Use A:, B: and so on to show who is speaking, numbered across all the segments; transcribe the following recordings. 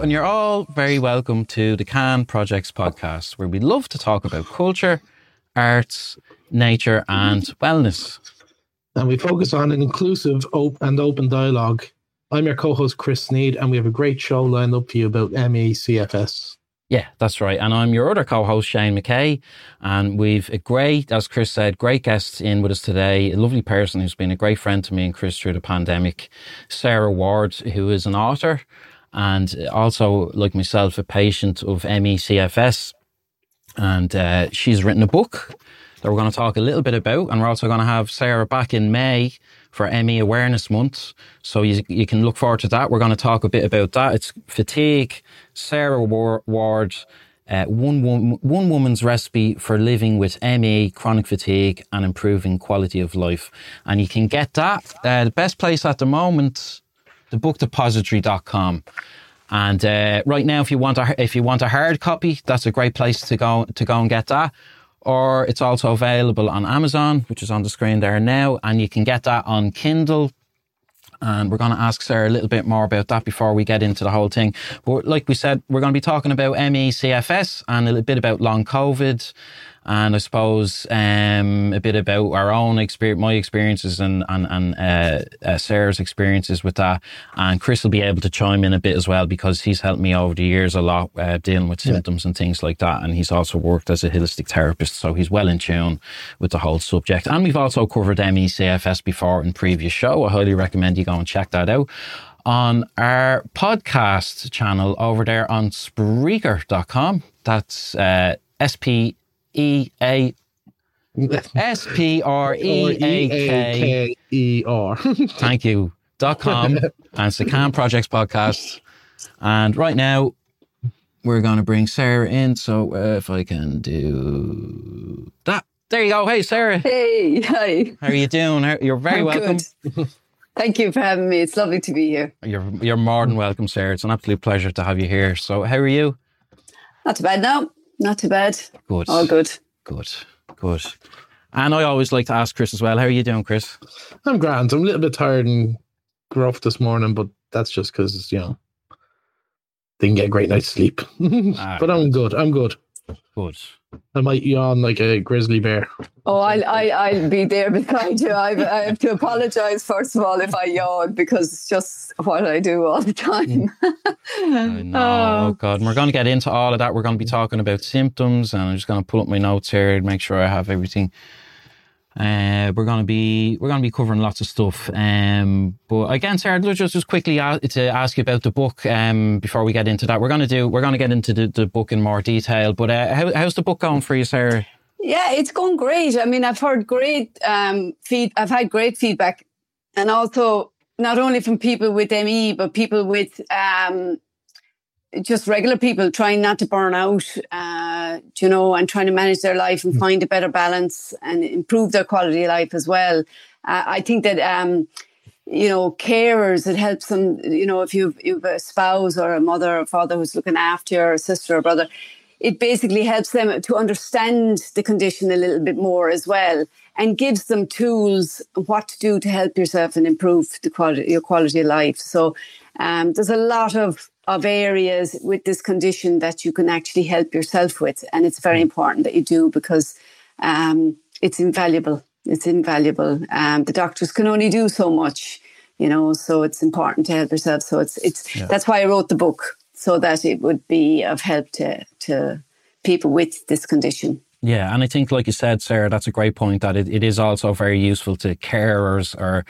A: Hello, and you're all very welcome to the Can Projects podcast, where we love to talk about culture, arts, nature, and wellness.
B: And we focus on an inclusive op- and open dialogue. I'm your co host, Chris Sneed, and we have a great show lined up for you about MECFS.
A: Yeah, that's right. And I'm your other co-host, Shane McKay. And we've a great, as Chris said, great guests in with us today. A lovely person who's been a great friend to me and Chris through the pandemic. Sarah Warde, who is an author and also, like myself, a patient of MECFS. And uh, she's written a book that we're going to talk a little bit about. And we're also going to have Sarah back in May for ME Awareness Month. So you, you can look forward to that. We're going to talk a bit about that. It's fatigue, Sarah Warde, uh, one, one, one woman's recipe for living with ME, chronic fatigue, and improving quality of life. And you can get that. Uh, the best place at the moment, thebookdepository.com. And uh, right now, if you want a if you want a hard copy, that's a great place to go to go and get that or it's also available on Amazon, which is on the screen there now, and you can get that on Kindle. And we're going to ask Sarah a little bit more about that before we get into the whole thing. But like we said, we're going to be talking about MECFS and a little bit about long COVID and I suppose um, a bit about our own experience, my experiences, and and, and uh, uh, Sarah's experiences with that. And Chris will be able to chime in a bit as well because he's helped me over the years a lot uh, dealing with symptoms yeah. and things like that. And he's also worked as a holistic therapist, so he's well in tune with the whole subject. And we've also covered MECFS before in previous show. I highly recommend you go and check that out on our podcast channel over there on Spreaker.com. That's uh, S P E A S P R E A K
B: E R.
A: Thank you. Dot com and it's the Can Projects podcast. And right now we're going to bring Sarah in. So uh, if I can do that. There you go. Hey, Sarah.
C: Hey, hi.
A: How are you doing? You're very
C: I'm
A: welcome.
C: Good. Thank you for having me. It's lovely to be here.
A: You're you're more than welcome, Sarah. It's an absolute pleasure to have you here. So, how are you?
C: Not too bad now. Not too bad.
A: Good.
C: All good.
A: Good. Good. And I always like to ask Chris as well. How are you doing, Chris?
B: I'm grand. I'm a little bit tired and gruff this morning, but that's just because, you know, didn't get a great night's sleep. ah, but I'm good. I'm good.
A: Good.
B: I might yawn like a grizzly bear.
C: Oh, I'll, I, I'll be there beside you. I, I have to apologise, first of all, if I yawn, because it's just what I do all the time. Mm.
A: I know. Oh. oh, God. And we're going to get into all of that. We're going to be talking about symptoms, and I'm just going to pull up my notes here and make sure I have everything uh, we're gonna be we're gonna be covering lots of stuff. Um, but again, Sarah, just just quickly to ask you about the book. Um, before we get into that, we're gonna do we're gonna get into the, the book in more detail. But uh, how, how's the book going for you, Sarah?
C: Yeah, it's going great. I mean, I've heard great um, feed. I've had great feedback, and also not only from people with ME, but people with um, just regular people trying not to burn out, uh, you know, and trying to manage their life and mm. find a better balance and improve their quality of life as well. Uh, I think that, um, you know, carers, it helps them, you know, if you've, you've a spouse or a mother or father who's looking after you or a sister or brother, it basically helps them to understand the condition a little bit more as well and gives them tools what to do to help yourself and improve the quality, your quality of life. So um, there's a lot of of areas with this condition that you can actually help yourself with. And it's very important that you do because um, it's invaluable. It's invaluable. Um, the doctors can only do so much, you know, so it's important to help yourself. So it's, it's, yeah. that's why I wrote the book so that it would be of help to, to people with this condition.
A: Yeah, and I think, like you said, Sarah, that's a great point. That it, it is also very useful to carers or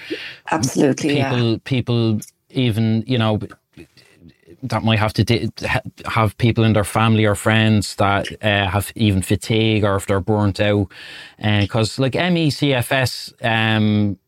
C: absolutely
A: people.
C: Yeah.
A: People even you know that might have to di- have people in their family or friends that uh, have even fatigue or if they're burnt out. Because uh, like MECFS, um,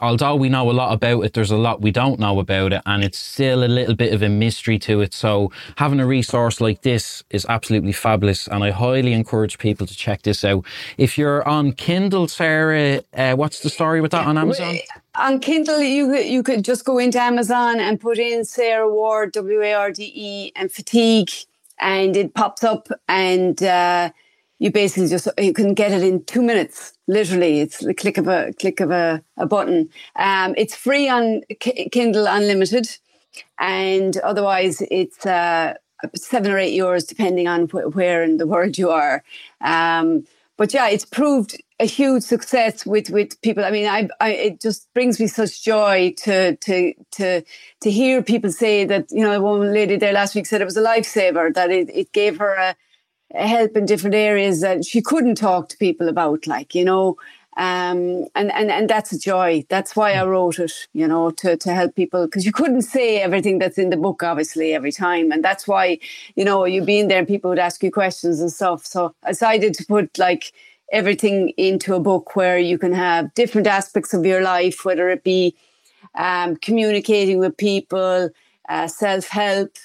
A: although we know a lot about it, there's a lot we don't know about it, and it's still a little bit of a mystery to it. So having a resource like this is absolutely fabulous, and I highly encourage people to check this out. If you're on Kindle, Sarah, uh, what's the story with that on Amazon?
C: On Kindle, you you could just go into Amazon and put in Sarah Warde W A R D E and fatigue, and it pops up and. Uh, you basically just you can get it in two minutes literally it's the click of a click of a, a button um, it's free on K- kindle unlimited and otherwise it's uh, seven or eight euros, depending on wh- where in the world you are. Um, but yeah, it's proved a huge success with with people. I mean, I, I, it just brings me such joy to to to to hear people say that you know one lady there last week said it was a lifesaver that it, it gave her a help in different areas that she couldn't talk to people about, like you know. Um, and, and, and that's a joy. That's why I wrote it, you know, to, to help people because you couldn't say everything that's in the book, obviously, every time. And that's why, you know, you'd be in there and people would ask you questions and stuff. So I decided to put like everything into a book where you can have different aspects of your life, whether it be um, communicating with people, uh, self help,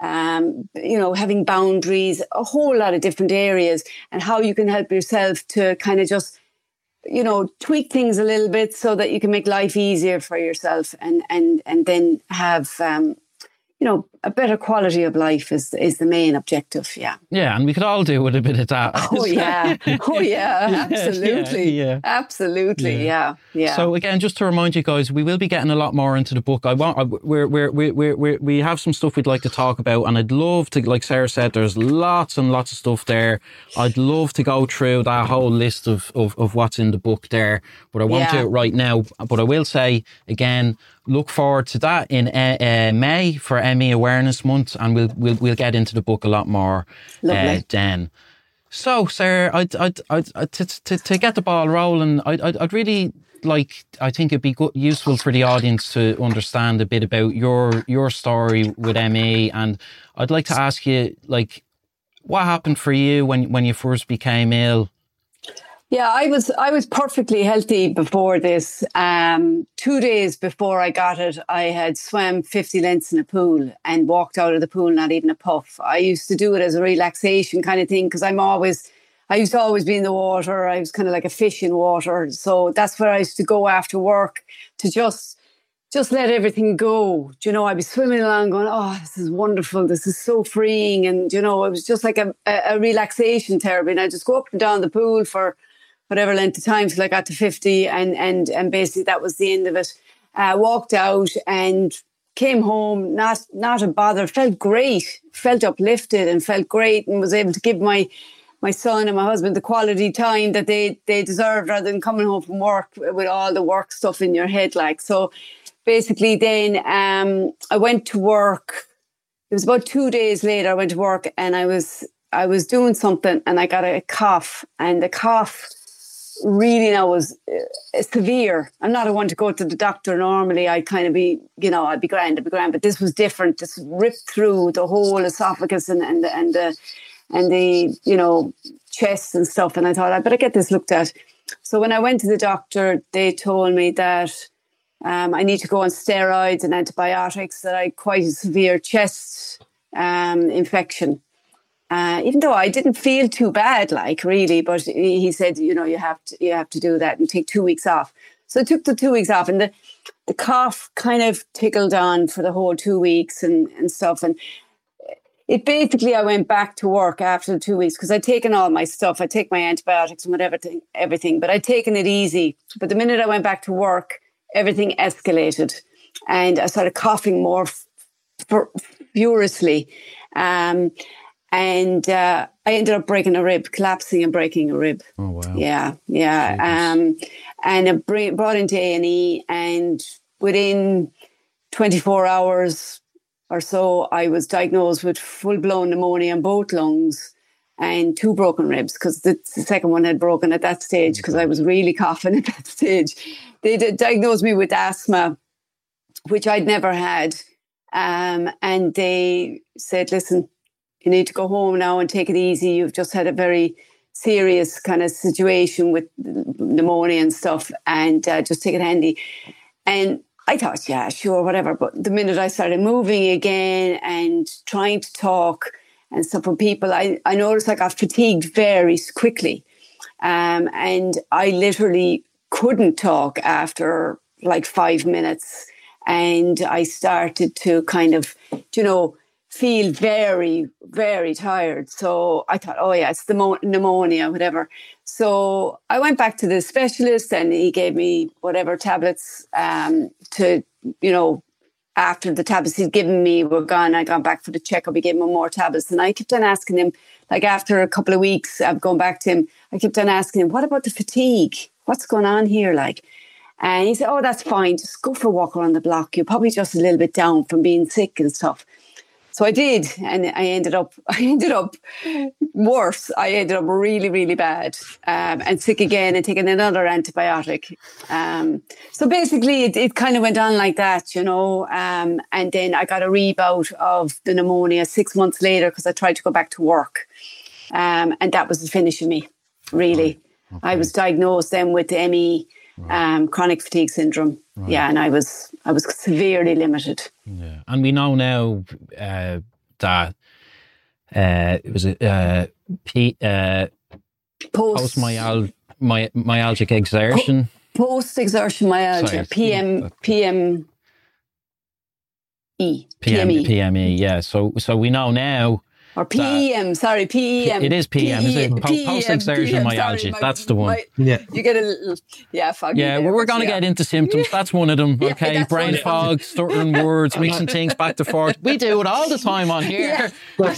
C: um, you know, having boundaries, a whole lot of different areas, and how you can help yourself to kind of just you know tweak things a little bit so that you can make life easier for yourself and and and then have um, you know, a better quality of life is is the main objective. Yeah.
A: Yeah, and we could all do with a bit of that.
C: Oh yeah. Oh yeah. yeah absolutely. Yeah, yeah. Absolutely. Yeah. yeah.
A: So again, just to remind you guys, we will be getting a lot more into the book. I want we're we're we we we have some stuff we'd like to talk about, and I'd love to, like Sarah said, there's lots and lots of stuff there. I'd love to go through that whole list of of, of what's in the book there, but I won't do it right now. But I will say again look forward to that in uh, uh, May for ME Awareness Month, and we'll we'll we'll get into the book a lot more uh, then. So, sir, I'd, I'd, I'd, I'd to, to, to get the ball rolling, I'd, I'd, I'd really like. I think it'd be good, useful for the audience to understand a bit about your your story with ME, and I'd like to ask you, like, what happened for you when when you first became ill?
C: Yeah, I was I was perfectly healthy before this. Um, two days before I got it, I had swam fifty lengths in a pool and walked out of the pool not even a puff. I used to do it as a relaxation kind of thing because I'm always I used to always be in the water. I was kind of like a fish in water, so that's where I used to go after work to just just let everything go. Do you know, I'd be swimming along going, oh, this is wonderful. This is so freeing. And, you know, it was just like a, a, relaxation therapy. And I just go up and down the pool for whatever length of time till I got to 50. And, and, and basically that was the end of it. Uh, walked out and came home, not, not a bother, felt great, felt uplifted and felt great and was able to give my, my son and my husband the quality time that they, they deserved rather than coming home from work with all the work stuff in your head. Like, so basically then, um, I went to work. It was about two days later. I went to work and I was, I was doing something and I got a cough and the cough really now was uh, severe. I'm not a one to go to the doctor. Normally, I'd kind of be, you know, I'd be grand, I'd be grand. But this was different. This ripped through the whole esophagus and and and the and the you know chest and stuff. And I thought I better get this looked at. So when I went to the doctor, they told me that um, I need to go on steroids and antibiotics. That I had quite a severe chest um, infection. Uh, even though I didn't feel too bad, like really, but he said, you know, you have to you have to do that and take two weeks off. So I took the two weeks off, and the the cough kind of tickled on for the whole two weeks and and stuff. And it basically, I went back to work after the two weeks because I'd taken all my stuff. I take my antibiotics and whatever, everything, but I'd taken it easy. But the minute I went back to work, everything escalated, and I started coughing more f- furiously. Um, and uh, I ended up breaking a rib, collapsing and breaking a rib.
A: Oh wow!
C: Yeah, yeah. Um, and it brought into A and E, and within 24 hours or so, I was diagnosed with full blown pneumonia in both lungs and two broken ribs because the, the, second one had broken at that stage because I was really coughing at that stage. They diagnosed me with asthma, which I'd never had. Um, and they said, listen, you need to go home now and take it easy. You've just had a very serious kind of situation with pneumonia and stuff, and uh, just take it handy. And I thought, yeah, sure, whatever. But the minute I started moving again and trying to talk and stuff with people, I, I noticed I got fatigued very quickly. Um, and I literally couldn't talk after like five minutes. And I started to kind of, you know, feel very, very tired. So I thought, oh yeah, it's the mo- pneumonia, whatever. So I went back to the specialist and he gave me whatever tablets um, to, you know, after the tablets he'd given me were gone, I gone back for the checkup. He gave me more tablets, and I kept on asking him. Like after a couple of weeks of going back to him, I kept on asking him, "What about the fatigue? What's going on here?" Like, and he said, "Oh, that's fine. Just go for a walk around the block. You're probably just a little bit down from being sick and stuff." So I did, and I ended up, I ended up worse. I ended up really, really bad, um, and sick again, and taking another antibiotic. Um, so basically, it, it kind of went on like that, you know. Um, and then I got a rebout of the pneumonia six months later because I tried to go back to work, um, and that was the finish of me. Really, okay. I was diagnosed then with ME, um, chronic fatigue syndrome. Right. Yeah, and I was I was severely limited.
A: Yeah, and we know now uh, that uh, it was a uh, P, uh, post myal my, myalgic exertion.
C: Post exertion myalgia, Sorry, PM PM E. PME.
A: PME, yeah. So so we know now
C: or PEM, sorry, PEM.
A: It is PM, is it? Post exertion myalgia. My, That's the one. My,
B: yeah.
C: You get a little, yeah, foggy.
A: Yeah, well, we're going to yeah. get into symptoms. That's one of them. Okay. Yeah, Brain fog, stuttering words, mixing things back to forth. We do it all the time on here. Yeah.
B: But,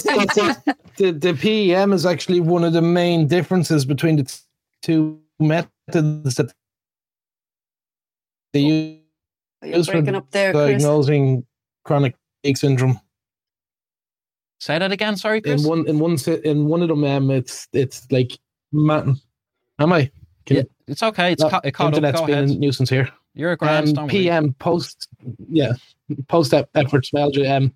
B: the, the PEM is actually one of the main differences between the two methods that they oh, use for
C: up there,
B: diagnosing Chris. chronic fatigue syndrome.
A: Say that again. Sorry, Chris.
B: In one, in one, in one of them, um, it's it's like, man, am I?
A: Can yeah, it's okay. It's ca- it caught internet's
B: up. Go ahead. nuisance here.
A: You're a grand um,
B: PM post, yeah, post efforts myalgia. Um,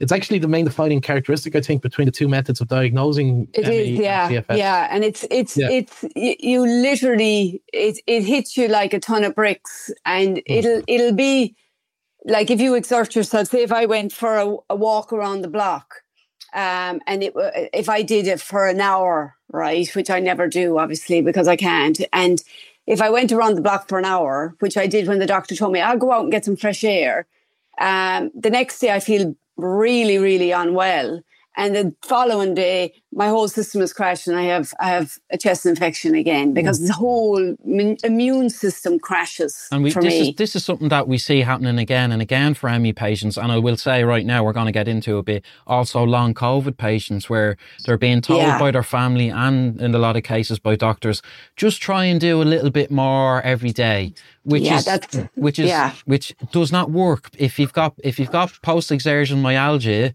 B: it's actually the main defining characteristic, I think, between the two methods of diagnosing.
C: It ME is, yeah, and yeah, and it's it's yeah. it's you literally it it hits you like a ton of bricks, and mm. it'll it'll be like if you exert yourself. Say if I went for a, a walk around the block, um, and it, if I did it for an hour, right, which I never do, obviously, because I can't. And if I went around the block for an hour, which I did when the doctor told me I'll go out and get some fresh air, um, the next day I feel really, really unwell. And the following day, my whole system is crashed, and I have I have a chest infection again because mm. the whole immune system crashes.
A: And we, this
C: me.
A: is this is something that we see happening again and again for ME patients. And I will say right now, we're going to get into a bit also long COVID patients where they're being told yeah. by their family and in a lot of cases by doctors, just try and do a little bit more every day which yeah, is which is yeah. which does not work if you've got if you've got post exertion myalgia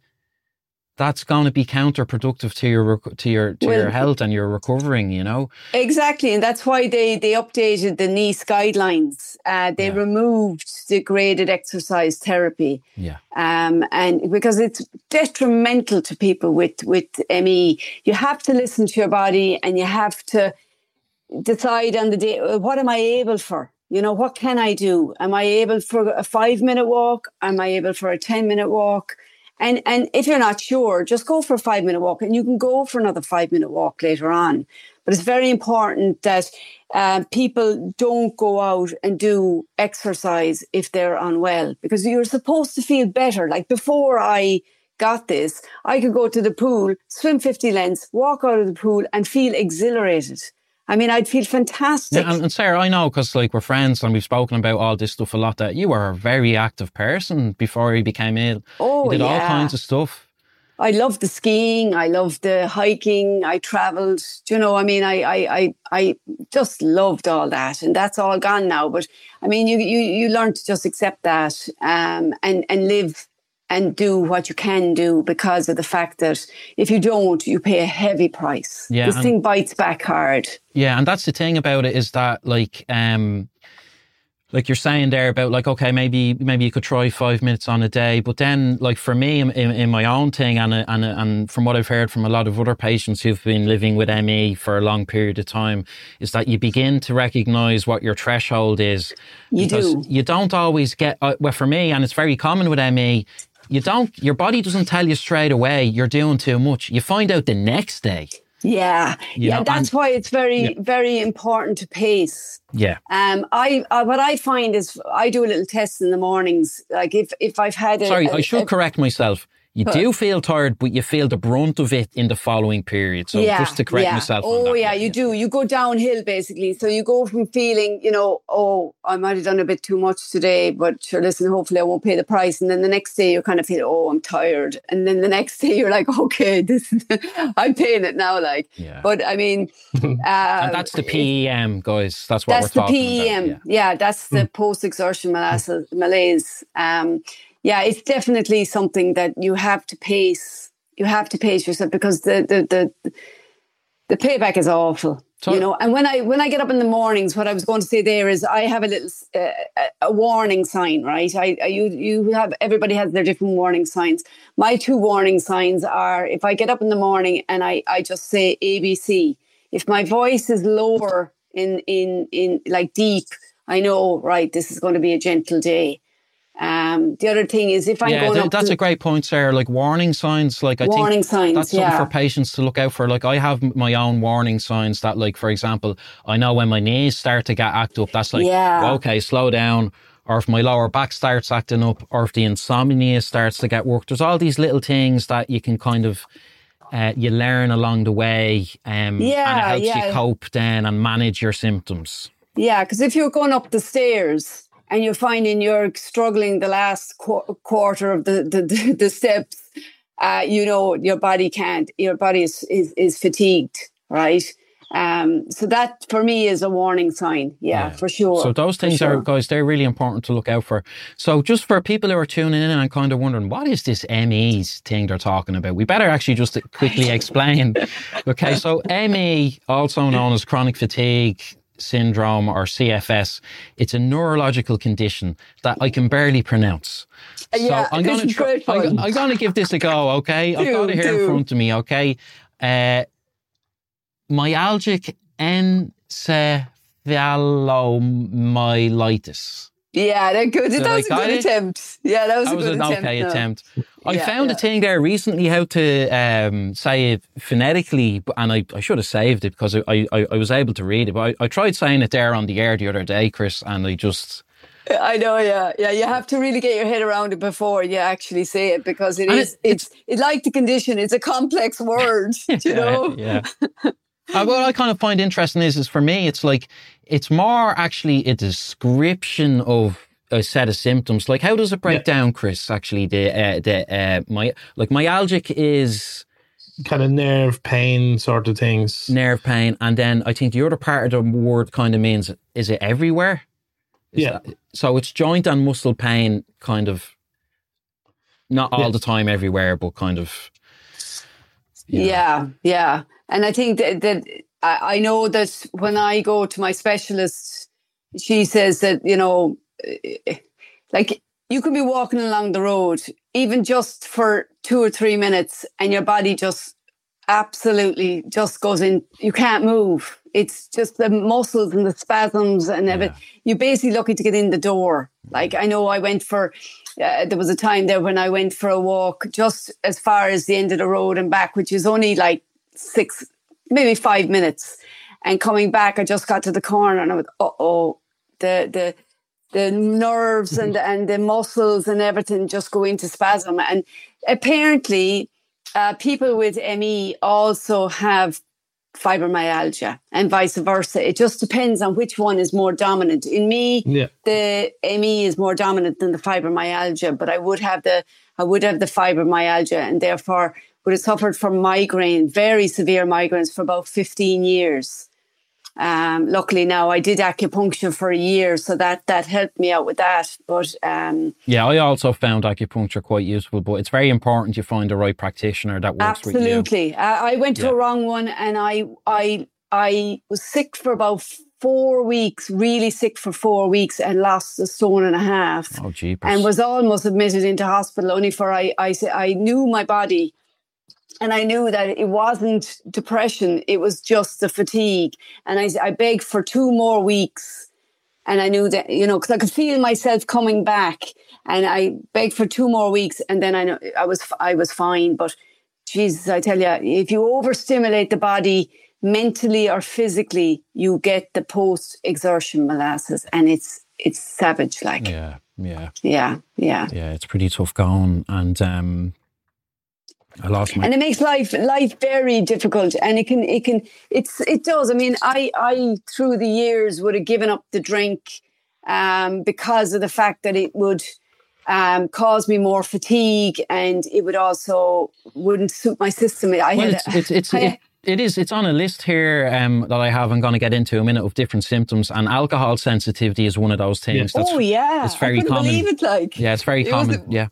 A: that's going to be counterproductive to your to your to well, your health and your recovering you know?
C: Exactly and that's why they they updated the NICE guidelines. Uh, they yeah. removed the graded exercise therapy.
A: Yeah.
C: Um, and because it's detrimental to people with with me you have to listen to your body and you have to decide on the day what am i able for? You know what can i do? Am i able for a 5 minute walk? Am i able for a 10 minute walk and and if you're not sure, just go for a five minute walk, and you can go for another five minute walk later on. But it's very important that uh, people don't go out and do exercise if they're unwell because you're supposed to feel better. Like before I got this, I could go to the pool, swim 50 lengths, walk out of the pool, and feel exhilarated. I mean, I'd feel fantastic.
A: Yeah, and, and Sarah, I know because like we're friends and we've spoken about all this stuff a lot. That you were a very active person before you became ill.
C: Oh,
A: you did
C: yeah.
A: all kinds of stuff.
C: I loved the skiing. I loved the hiking. I travelled. You know, I mean, I, I, I, I just loved all that, and that's all gone now. But I mean, you, you, you learn to just accept that, um, and and live and do what you can do because of the fact that if you don't, you pay a heavy price. Yeah, this thing bites back hard.
A: Yeah, and that's the thing about it is that like um like you're saying there about like okay maybe maybe you could try five minutes on a day but then like for me in, in my own thing and and and from what I've heard from a lot of other patients who've been living with ME for a long period of time is that you begin to recognize what your threshold is
C: you do
A: you don't always get uh, well for me and it's very common with ME you don't, your body doesn't tell you straight away you're doing too much. You find out the next day.
C: Yeah, you yeah. Know, that's why it's very, yeah. very important to pace.
A: Yeah.
C: Um. I uh, what I find is I do a little test in the mornings. Like if if I've had a,
A: sorry, I should
C: a,
A: correct myself. You do feel tired, but you feel the brunt of it in the following period. So
C: yeah,
A: just to correct
C: yeah.
A: myself.
C: Oh yeah, you do. You go downhill basically. So you go from feeling, you know, oh, I might have done a bit too much today, but sure, listen, hopefully I won't pay the price. And then the next day you're kind of feeling, oh, I'm tired. And then the next day you're like, okay, this I'm paying it now. Like,
A: yeah.
C: but I mean,
A: and that's the um, PEM, guys. That's what
C: that's
A: we're
C: the
A: talking
C: PEM.
A: about. Yeah.
C: yeah, that's the hmm. post exertion hmm. malaise. Um, yeah, it's definitely something that you have to pace. You have to pace yourself because the the the, the payback is awful. You know, and when I when I get up in the mornings, what I was going to say there is I have a little uh, a warning sign, right? I, I you you have everybody has their different warning signs. My two warning signs are if I get up in the morning and I I just say ABC. If my voice is lower in in in like deep, I know right. This is going to be a gentle day. Um, the other thing is if I'm
A: yeah,
C: going
A: th-
C: up
A: that's
C: to,
A: a great point, Sarah. Like warning signs, like I
C: warning
A: think
C: signs,
A: that's something
C: yeah.
A: for patients to look out for. Like I have my own warning signs that, like for example, I know when my knees start to get act up, that's like
C: Yeah.
A: okay, slow down. Or if my lower back starts acting up, or if the insomnia starts to get work, there's all these little things that you can kind of uh, you learn along the way, um, and it
C: Yeah,
A: helps
C: yeah.
A: you cope then and manage your symptoms.
C: Yeah, because if you're going up the stairs and you're finding you're struggling the last qu- quarter of the the, the, the steps, uh, you know your body can't. Your body is is, is fatigued, right? Um, so that for me is a warning sign. Yeah,
A: Yeah.
C: for sure.
A: So those things are, guys, they're really important to look out for. So just for people who are tuning in and kind of wondering, what is this MEs thing they're talking about? We better actually just quickly explain. Okay, so ME, also known as chronic fatigue syndrome or CFS, it's a neurological condition that I can barely pronounce.
C: Uh, yeah,
A: so I'm going to. I'm. I'm going to give this a go. Okay, I've
C: Do,
A: got it here in front of me. Okay, uh, myalgic encephalomyelitis.
C: Yeah, they're good.
A: Did
C: that was a good
A: it?
C: attempt. Yeah, that was
A: That
C: a
A: was
C: good
A: an
C: attempt.
A: okay
C: no.
A: attempt. I
C: Yeah,
A: found
C: yeah.
A: a thing there recently how to um, say it phonetically, and I, I should have saved it because I, I, I was able to read it. But I, I tried saying it there on the air the other day, Chris, and I just
C: I know, yeah, yeah. You have to really get your head around it before you actually say it because it
A: And
C: is. It's it's like the condition. It's a complex word, you know.
A: yeah. Uh, what I kind of find interesting is, is for me, it's like it's more actually a description of a set of symptoms. Like, how does it break down, Chris? Actually, the uh, the uh, my like myalgic is
B: kind of nerve pain sort of things.
A: nerve pain, and then I think the other part of the word kind of means is it everywhere? Is
B: Yeah.
A: that- so it's joint and muscle pain, kind of. Not all
B: Yeah.
A: the time, everywhere, but kind of. you know.
C: Yeah, yeah. And I think that, that I, I know that when I go to my specialist, she says that, you know, eh, like you can be walking along the road, even just for two or three minutes, and your body just absolutely just goes in. You can't move. It's just the muscles and the spasms and everything. You're basically lucky to get in the door. Like I know I went for, uh, there was a time there when I went for a walk just as far as the end of the road and back, which is only like six, maybe five minutes. And coming back, I just got to the corner and I was, uh oh, the, the, the nerves and, and the muscles and everything just go into spasm. And apparently, uh, people with ME also have fibromyalgia and vice versa. It just depends on which one is more dominant. In me,
B: Yeah.
C: the ME is more dominant than the fibromyalgia, but I would have the I would have the fibromyalgia and therefore would have suffered from migraine, very severe migraines for about 15 years. Um, luckily now I did acupuncture for a year, so that that helped me out with that. But um,
A: Yeah, I also found acupuncture quite useful, but it's very important you find the right practitioner that works with you.
C: Absolutely. I, I went to
A: Yeah.
C: a wrong one and I I I was sick for about four weeks, really sick for four weeks and lost a stone and a half.
A: Oh, jeepers.
C: And was almost admitted into hospital only for I I I knew my body and I knew that it wasn't depression, it was just the fatigue. And I, I begged for two more weeks. And I knew that, you know, because I could feel myself coming back. And I begged for two more weeks. And then I know I was, I was fine. But Jesus, I tell you, if you overstimulate the body mentally or physically, you get the post exertion malaise. And it's, it's savage. Like,
A: yeah, yeah,
C: yeah, yeah.
A: yeah. It's pretty tough going, and um, I lost my.
C: and it makes life life very difficult. And it can it can it's it does. I mean, I I through the years would have given up the drink um, because of the fact that it would um, cause me more fatigue and it would also wouldn't suit my system. I
A: well,
C: had
A: it's, it's, it's, it, it is. It's on a list here um, that I have. I'm going to get into a minute of different symptoms, and alcohol sensitivity is one of those things. That's,
C: oh yeah,
A: it's very
C: I
A: common.
C: Believe it, like
A: Yeah, it's very
C: It
A: common.
C: the-
A: yeah,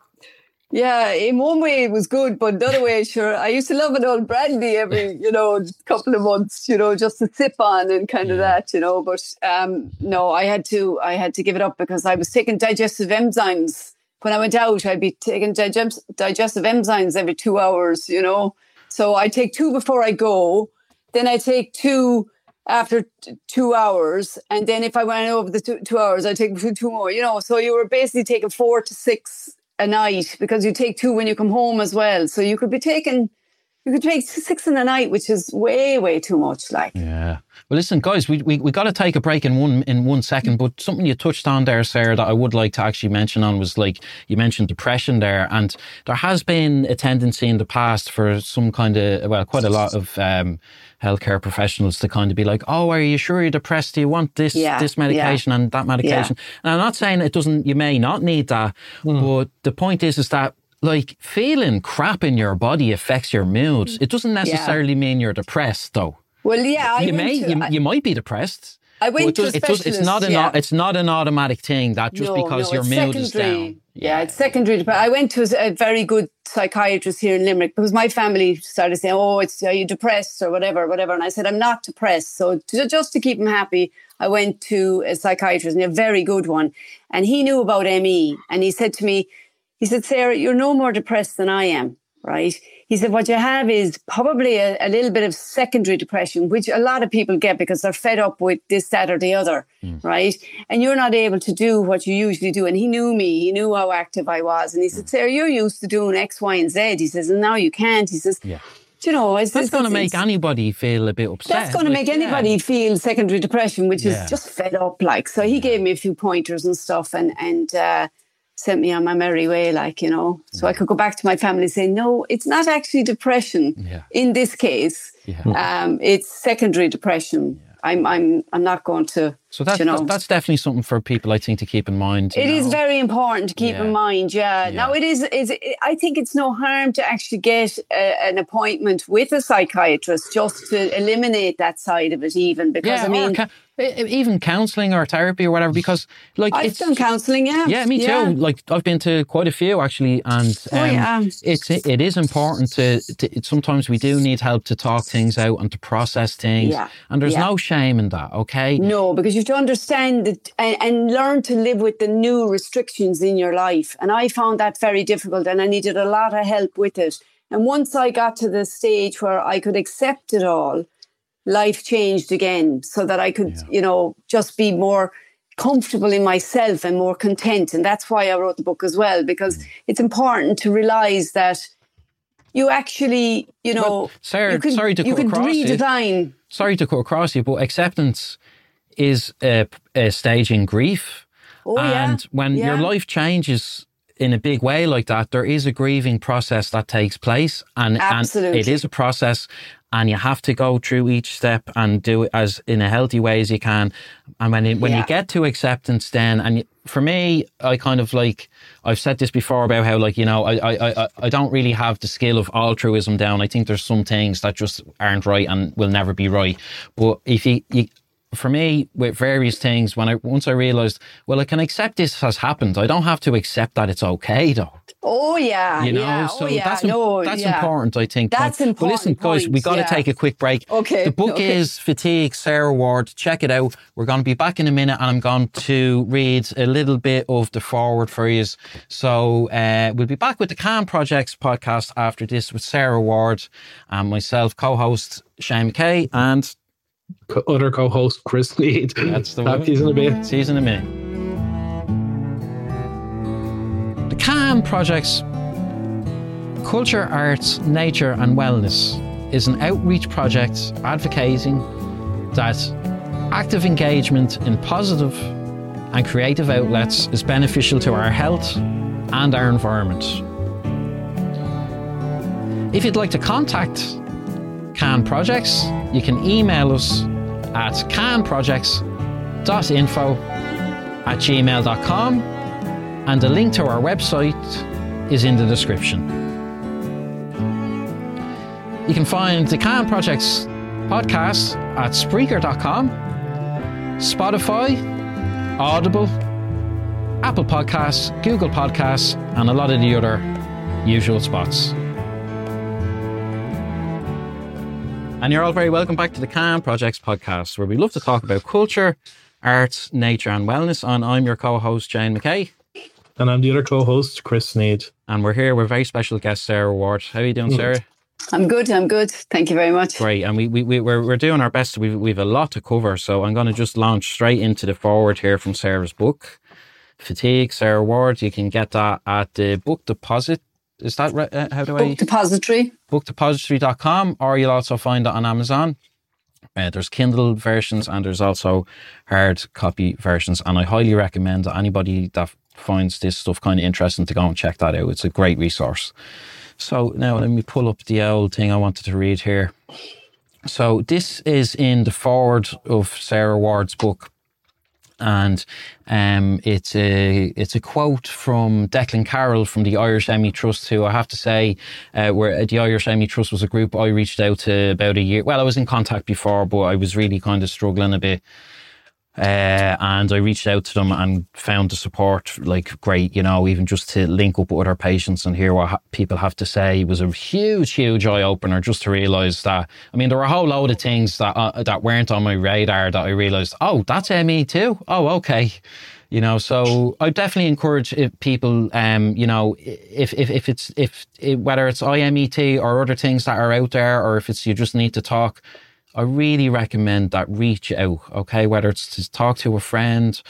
C: Yeah, in one way it was good, but another way, sure, I used to love an old brandy every, you know, couple of months, you know, just to sip on and kind of that, you know. But um, no, I had to, I had to give it up because I was taking digestive enzymes when I went out. I'd be taking digest, digestive enzymes every two hours, you know. So I take two before I go, then I take two after t- two hours, and then if I went over the two, two hours, I take two, two more. You know, so you were basically taking four to six a night because you take two when you come home as well. So you could be taking, you could take six in a night, which is way, way too much. Like,
A: yeah. Well, listen, guys, we we, we got to take a break in one in one second. But something you touched on there, Sarah, that I would like to actually mention on was like you mentioned depression there, and there has been a tendency in the past for some kind of well, quite a lot of um, healthcare professionals to kind of be like, "Oh, are you sure you're depressed? Do you want this
C: Yeah,
A: this medication and that medication?" And I'm not saying it doesn't. You may not need that, mm. but the point is, is that. Like feeling crap in your body affects your mood. It doesn't necessarily mean you're depressed, though.
C: well, yeah,
A: you
C: went
A: may,
C: to,
A: you,
C: I-
A: you might be depressed.
C: I went
A: but
C: to a
A: it does- it does- it's not an
C: yeah.
A: it's not an automatic thing that just
C: No,
A: because
C: no,
A: your
C: it's
A: mood is down.
C: Yeah, it's secondary. But I went to a very good psychiatrist here in Limerick because my family started saying, "Oh, it's are you depressed or whatever, whatever," and I said, "I'm not depressed." So to, just to keep him happy, I went to a psychiatrist and a very good one, and he knew about ME, and he said to me, he said, "Sarah, you're no more depressed than I am." Right. He said, what you have is probably a, a little bit of secondary depression, which a lot of people get because they're fed up with this, that, or the other. Right. And you're not able to do what you usually do. And he knew me. He knew how active I was. And he said, Sarah, you're used to doing X, Y, and Z. He says, and now you can't. He says,
A: Yeah.
C: "Do you know, it's,
A: That's going to make anybody feel a bit upset.
C: that's going to make anybody
A: yeah.
C: feel secondary depression, which
A: Yeah.
C: is just fed up. Like, so he gave me a few pointers and stuff, and and uh, sent me on my merry way. Like, you know, so I could go back to my family saying, no, it's not actually depression.
A: Yeah.
C: In this case,
A: Yeah.
C: um, it's secondary depression. I'm I'm I'm not going to.
A: So that's
C: you know.
A: that's definitely something for people I think to keep in mind. you
C: It is
A: know.
C: very important to keep
A: Yeah.
C: in mind. Yeah. Now
A: Yeah.
C: it is. Is I think it's no harm to actually get a, an appointment with a psychiatrist just to eliminate that side of it, even because
A: yeah,
C: I mean,
A: or ca- e- even counselling or therapy or whatever. Because like
C: I've
A: it's
C: done counselling. Yeah.
A: Yeah, me too. Like I've been to quite a few actually, and um,
C: Oh, yeah.
A: it's it is important to, to. Sometimes we do need help to talk things out and to process things,
C: Yeah,
A: and there's
C: yeah.
A: no shame in that. Okay,
C: No, because you have to understand that and, and learn to live with the new restrictions in your life. And I found that very difficult and I needed a lot of help with it. And once I got to the stage where I could accept it all, life changed again so that I could, you know, just be more comfortable in myself and more content. And that's why I wrote the book as well, because mm. it's important to realize that you actually, you know,
A: Sarah,
C: you could,
A: sorry to
C: you could
A: across you.
C: redesign.
A: sorry to cut across you, but acceptance is a, a stage in grief.
C: Oh, yeah.
A: and when your life changes in a big way like that, there is a grieving process that takes place, and, and it is a process, and you have to go through each step and do it as in a healthy way as you can. And when it, when you get to acceptance, then and you, for me, I kind of like I've said this before about how like you know I I I I don't really have the skill of altruism down. I think there's some things that just aren't right and will never be right. But if you, you for me, with various things, when I once I realised, well, I can accept this has happened. I don't have to accept that it's okay, though.
C: Oh yeah,
A: You know,
C: yeah.
A: so
C: oh, yeah.
A: that's
C: no,
A: that's
C: yeah.
A: important. I think.
C: That's
A: But- But listen,
C: important
A: guys, we
C: point,
A: got to take a quick break.
C: Okay,
A: The book
C: okay.
A: is Fatigue, Sarah Warde. Check it out. We're going to be back in a minute, and I'm going to read a little bit of the foreword for you. So uh, we'll be back with the Can Projects podcast after this with Sarah Warde and myself, co-host Shane McKay, and
B: Co- Other co-host Chris Mead.
A: That's the one.
B: in a bit.
A: In a minute. The Can Project's Culture, Arts, Nature and Wellness is an outreach project advocating that active engagement in positive and creative outlets is beneficial to our health and our environment. If you'd like to contact Can Projects, you can email us at canprojects.info at gmail.com and the link to our website is in the description. You can find the Can Projects podcast at Spreaker.com, Spotify, Audible, Apple Podcasts, Google Podcasts, and a lot of the other usual spots. And you're all very welcome back to the Can Projects podcast, where we love to talk about culture, arts, nature, and wellness. And I'm your co host, Shane McKay.
B: And I'm the other co host, Chris Sneed.
A: And we're here with very special guest, Sarah Warde. How are you doing, mm. Sarah?
C: I'm good. I'm good. Thank you very much.
A: Great. And we, we, we, we're, we're doing our best. We've, we've a lot to cover. So I'm going to just launch straight into the foreword here from Sarah's book, Fatigue, Sarah Warde. You can get that at the book deposit is that right? Uh, how do
C: Book I? Book Depository.
A: Bookdepository.com, or you'll also find it on Amazon. Uh, there's Kindle versions and there's also hard copy versions. And I highly recommend that anybody that finds this stuff kind of interesting to go and check that out. It's a great resource. So now let me pull up the old thing I wanted to read here. So this is in the foreword of Sarah Warde's book, and um, it's a it's a quote from Declan Carroll from the Irish ME Trust, who I have to say, uh, where the Irish ME Trust was a group I reached out to about a year. Well, I was in contact before, but I was really kind of struggling a bit uh, and I reached out to them and found the support like great, you know, even just to link up with other patients and hear what ha- people have to say was a huge, huge eye opener just to realize that. I mean, there were a whole load of things that uh, that weren't on my radar that I realized, oh, that's ME too. Oh, okay. You know, so I definitely encourage people, um, you know, if, if, if it's, if, if, whether it's IMET or other things that are out there, or if it's you just need to talk, I really recommend that reach out, okay? Whether it's to talk to a friend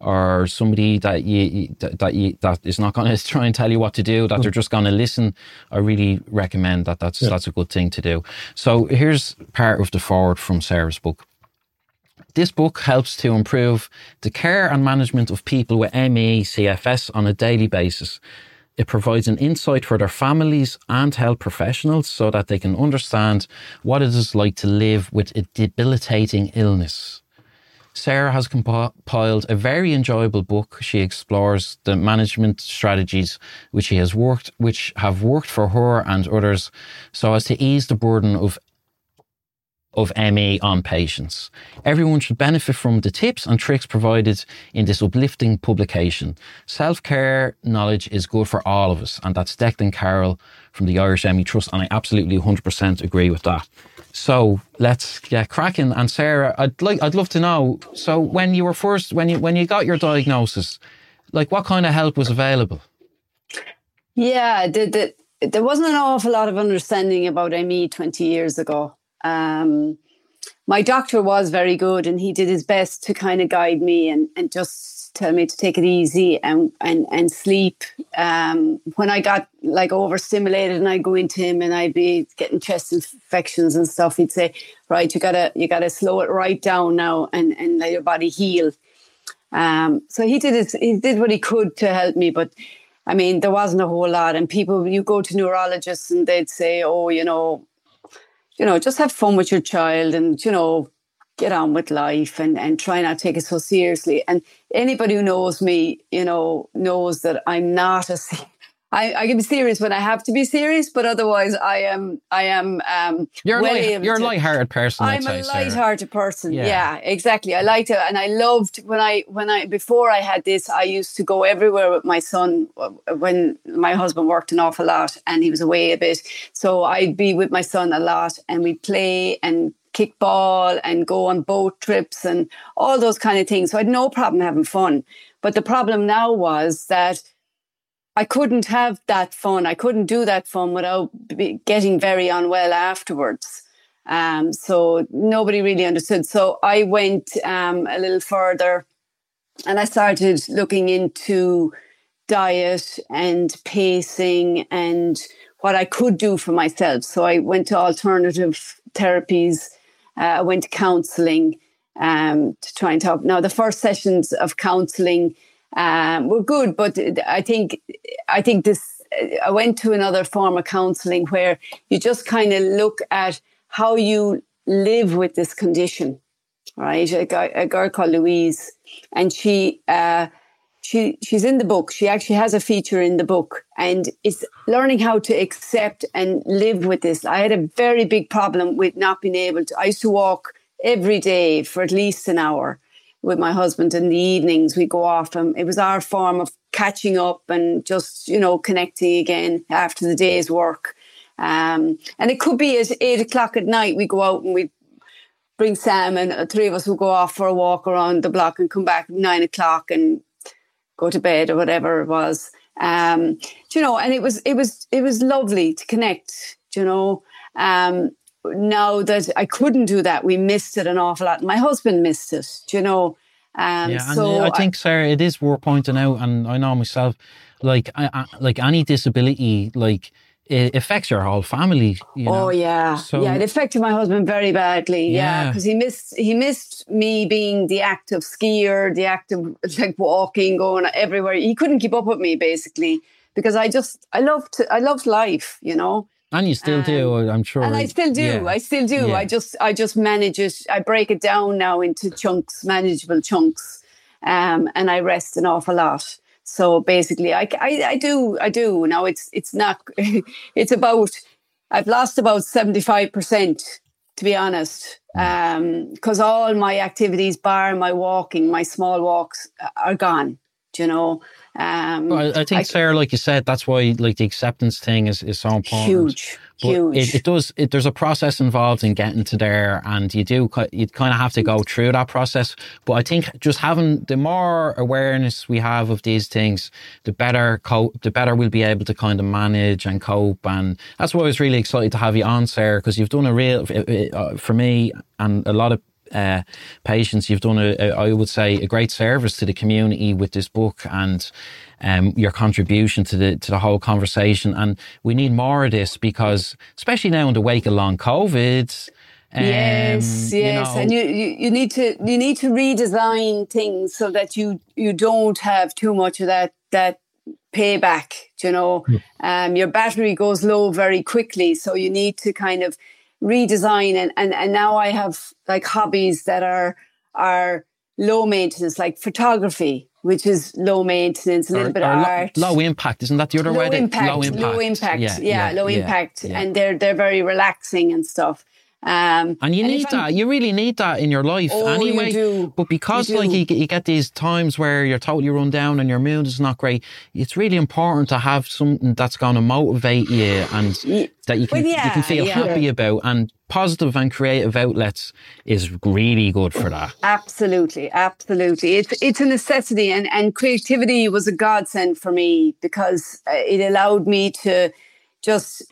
A: or somebody that you that you that is not going to try and tell you what to do, that hmm. they're just going to listen. I really recommend that. That's yeah. that's a good thing to do. So here's part of the foreword from Sarah's book. This book helps to improve the care and management of people with ME CFS on a daily basis. It provides an insight for their families and health professionals so that they can understand what it is like to live with a debilitating illness. Sarah has compiled a very enjoyable book. She explores the management strategies which she has worked, which have worked for her and others, so as to ease the burden of of ME on patients. Everyone should benefit from the tips and tricks provided in this uplifting publication. Self care knowledge is good for all of us, and that's Declan Carroll from the Irish ME Trust, and I absolutely 100% agree with that. So let's get cracking. And Sarah, I'd like, I'd love to know. So when you were first, when you when you got your diagnosis, like what kind of help was available?
C: Yeah, the, the, there wasn't an awful lot of understanding about ME 20 years ago. Um, my doctor was very good and he did his best to kind of guide me and, and just tell me to take it easy and and, and sleep. Um, when I got like overstimulated and I'd go into him and I'd be getting chest infections and stuff, he'd say, Right, you gotta you gotta slow it right down now and, and let your body heal. Um, so he did his, he did what he could to help me, but I mean, there wasn't a whole lot. And people, you go to neurologists and they'd say, oh, you know, you know, just have fun with your child and, you know, get on with life and, and try not to take it so seriously. And anybody who knows me, you know, knows that I'm not a I, I can be serious when I have to be serious, but otherwise I am I am um
A: You're a light, you're a light-hearted person.
C: I'm a light-hearted person. Yeah. yeah. exactly. I liked it and I loved when I when I before I had this, I used to go everywhere with my son when my husband worked an awful lot and he was away a bit. So I'd be with my son a lot and we'd play and kick ball and go on boat trips and all those kind of things. So I had no problem having fun. But the problem now was that I couldn't have that fun. I couldn't do that fun without getting very unwell afterwards. Um, so nobody really understood. So I went um, a little further and I started looking into diet and pacing and what I could do for myself. So I went to alternative therapies. Uh, I went to counseling um, to try and talk. Now, the first sessions of counseling um, were good, but I think I think this I went to another form of counseling where you just kind of look at how you live with this condition. Right, a, guy, a girl called Louise, and she uh, she she's in the book. She actually has a feature in the book, and it's learning how to accept and live with this. I had a very big problem with not being able to. I used to walk every day for at least an hour with my husband in the evenings. We go off, and it was our form of catching up and just you know connecting again after the day's work. Um, and it could be at eight o'clock at night. We go out and we bring Sam, and three of us will go off for a walk around the block and come back at nine o'clock and go to bed or whatever it was. Um, you know, and it was it was it was lovely to connect. You know, um, now that I couldn't do that, we missed it an awful lot. My husband missed it. You know. Um,
A: yeah,
C: so
A: I think, Sarah, it is worth pointing out, and I know myself, like, I, I, like any disability, like it affects your whole family. You know?
C: Oh yeah, so, yeah. It affected my husband very badly. Yeah, because yeah, he missed he missed me being the active skier, the active like walking, going everywhere. He couldn't keep up with me basically because I just I loved I loved life, you know.
A: And you still um, do, I'm sure.
C: And I still do. Yeah. I still do. Yeah. I just I just manage it. I break it down now into chunks, manageable chunks, um, and I rest an awful lot. So basically, I, I, I do, I do. Now it's, it's not, it's about, I've lost about 75%, to be honest. Um, cause all my activities, bar my walking, my small walks uh, are gone, you know. Um,
A: well, I think I, Sarah, like you said, that's why like the acceptance thing is, is so important.
C: Huge, but huge.
A: It, it does. It, there's a process involved in getting to there, and you do you kind of have to go through that process. But I think just having the more awareness we have of these things, the better cope, the better we'll be able to kind of manage and cope. And that's why I was really excited to have you on, Sarah, because you've done a real uh, for me and a lot of uh, patients. You've done, a, a, I would say, a great service to the community with this book and um, your contribution to the to the whole conversation. And we need more of this because, especially now in the wake of long COVID.
C: Um, yes, yes, you know, and you, you, you need to you need to redesign things so that you you don't have too much of that that payback. You know, um, your battery goes low very quickly, so you need to kind of redesign and, and and now I have like hobbies that are are low maintenance, like photography, which is low maintenance, a little or, bit of art.
A: Low, impact, isn't that the other
C: low
A: way?
C: Impact, low impact. Low impact. Yeah, yeah, yeah low yeah, impact. And they're they're very relaxing and stuff. Um,
A: and you and need that. You really need that in your life
C: oh,
A: anyway.
C: You do.
A: But because you like you, you, get these times where you're totally run down and your mood is not great, it's really important to have something that's going to motivate you and that you can well, yeah, you can feel yeah. happy about. And positive and creative outlets is really good for that.
C: Absolutely, absolutely. It's it's a necessity, and and creativity was a godsend for me because uh, it allowed me to just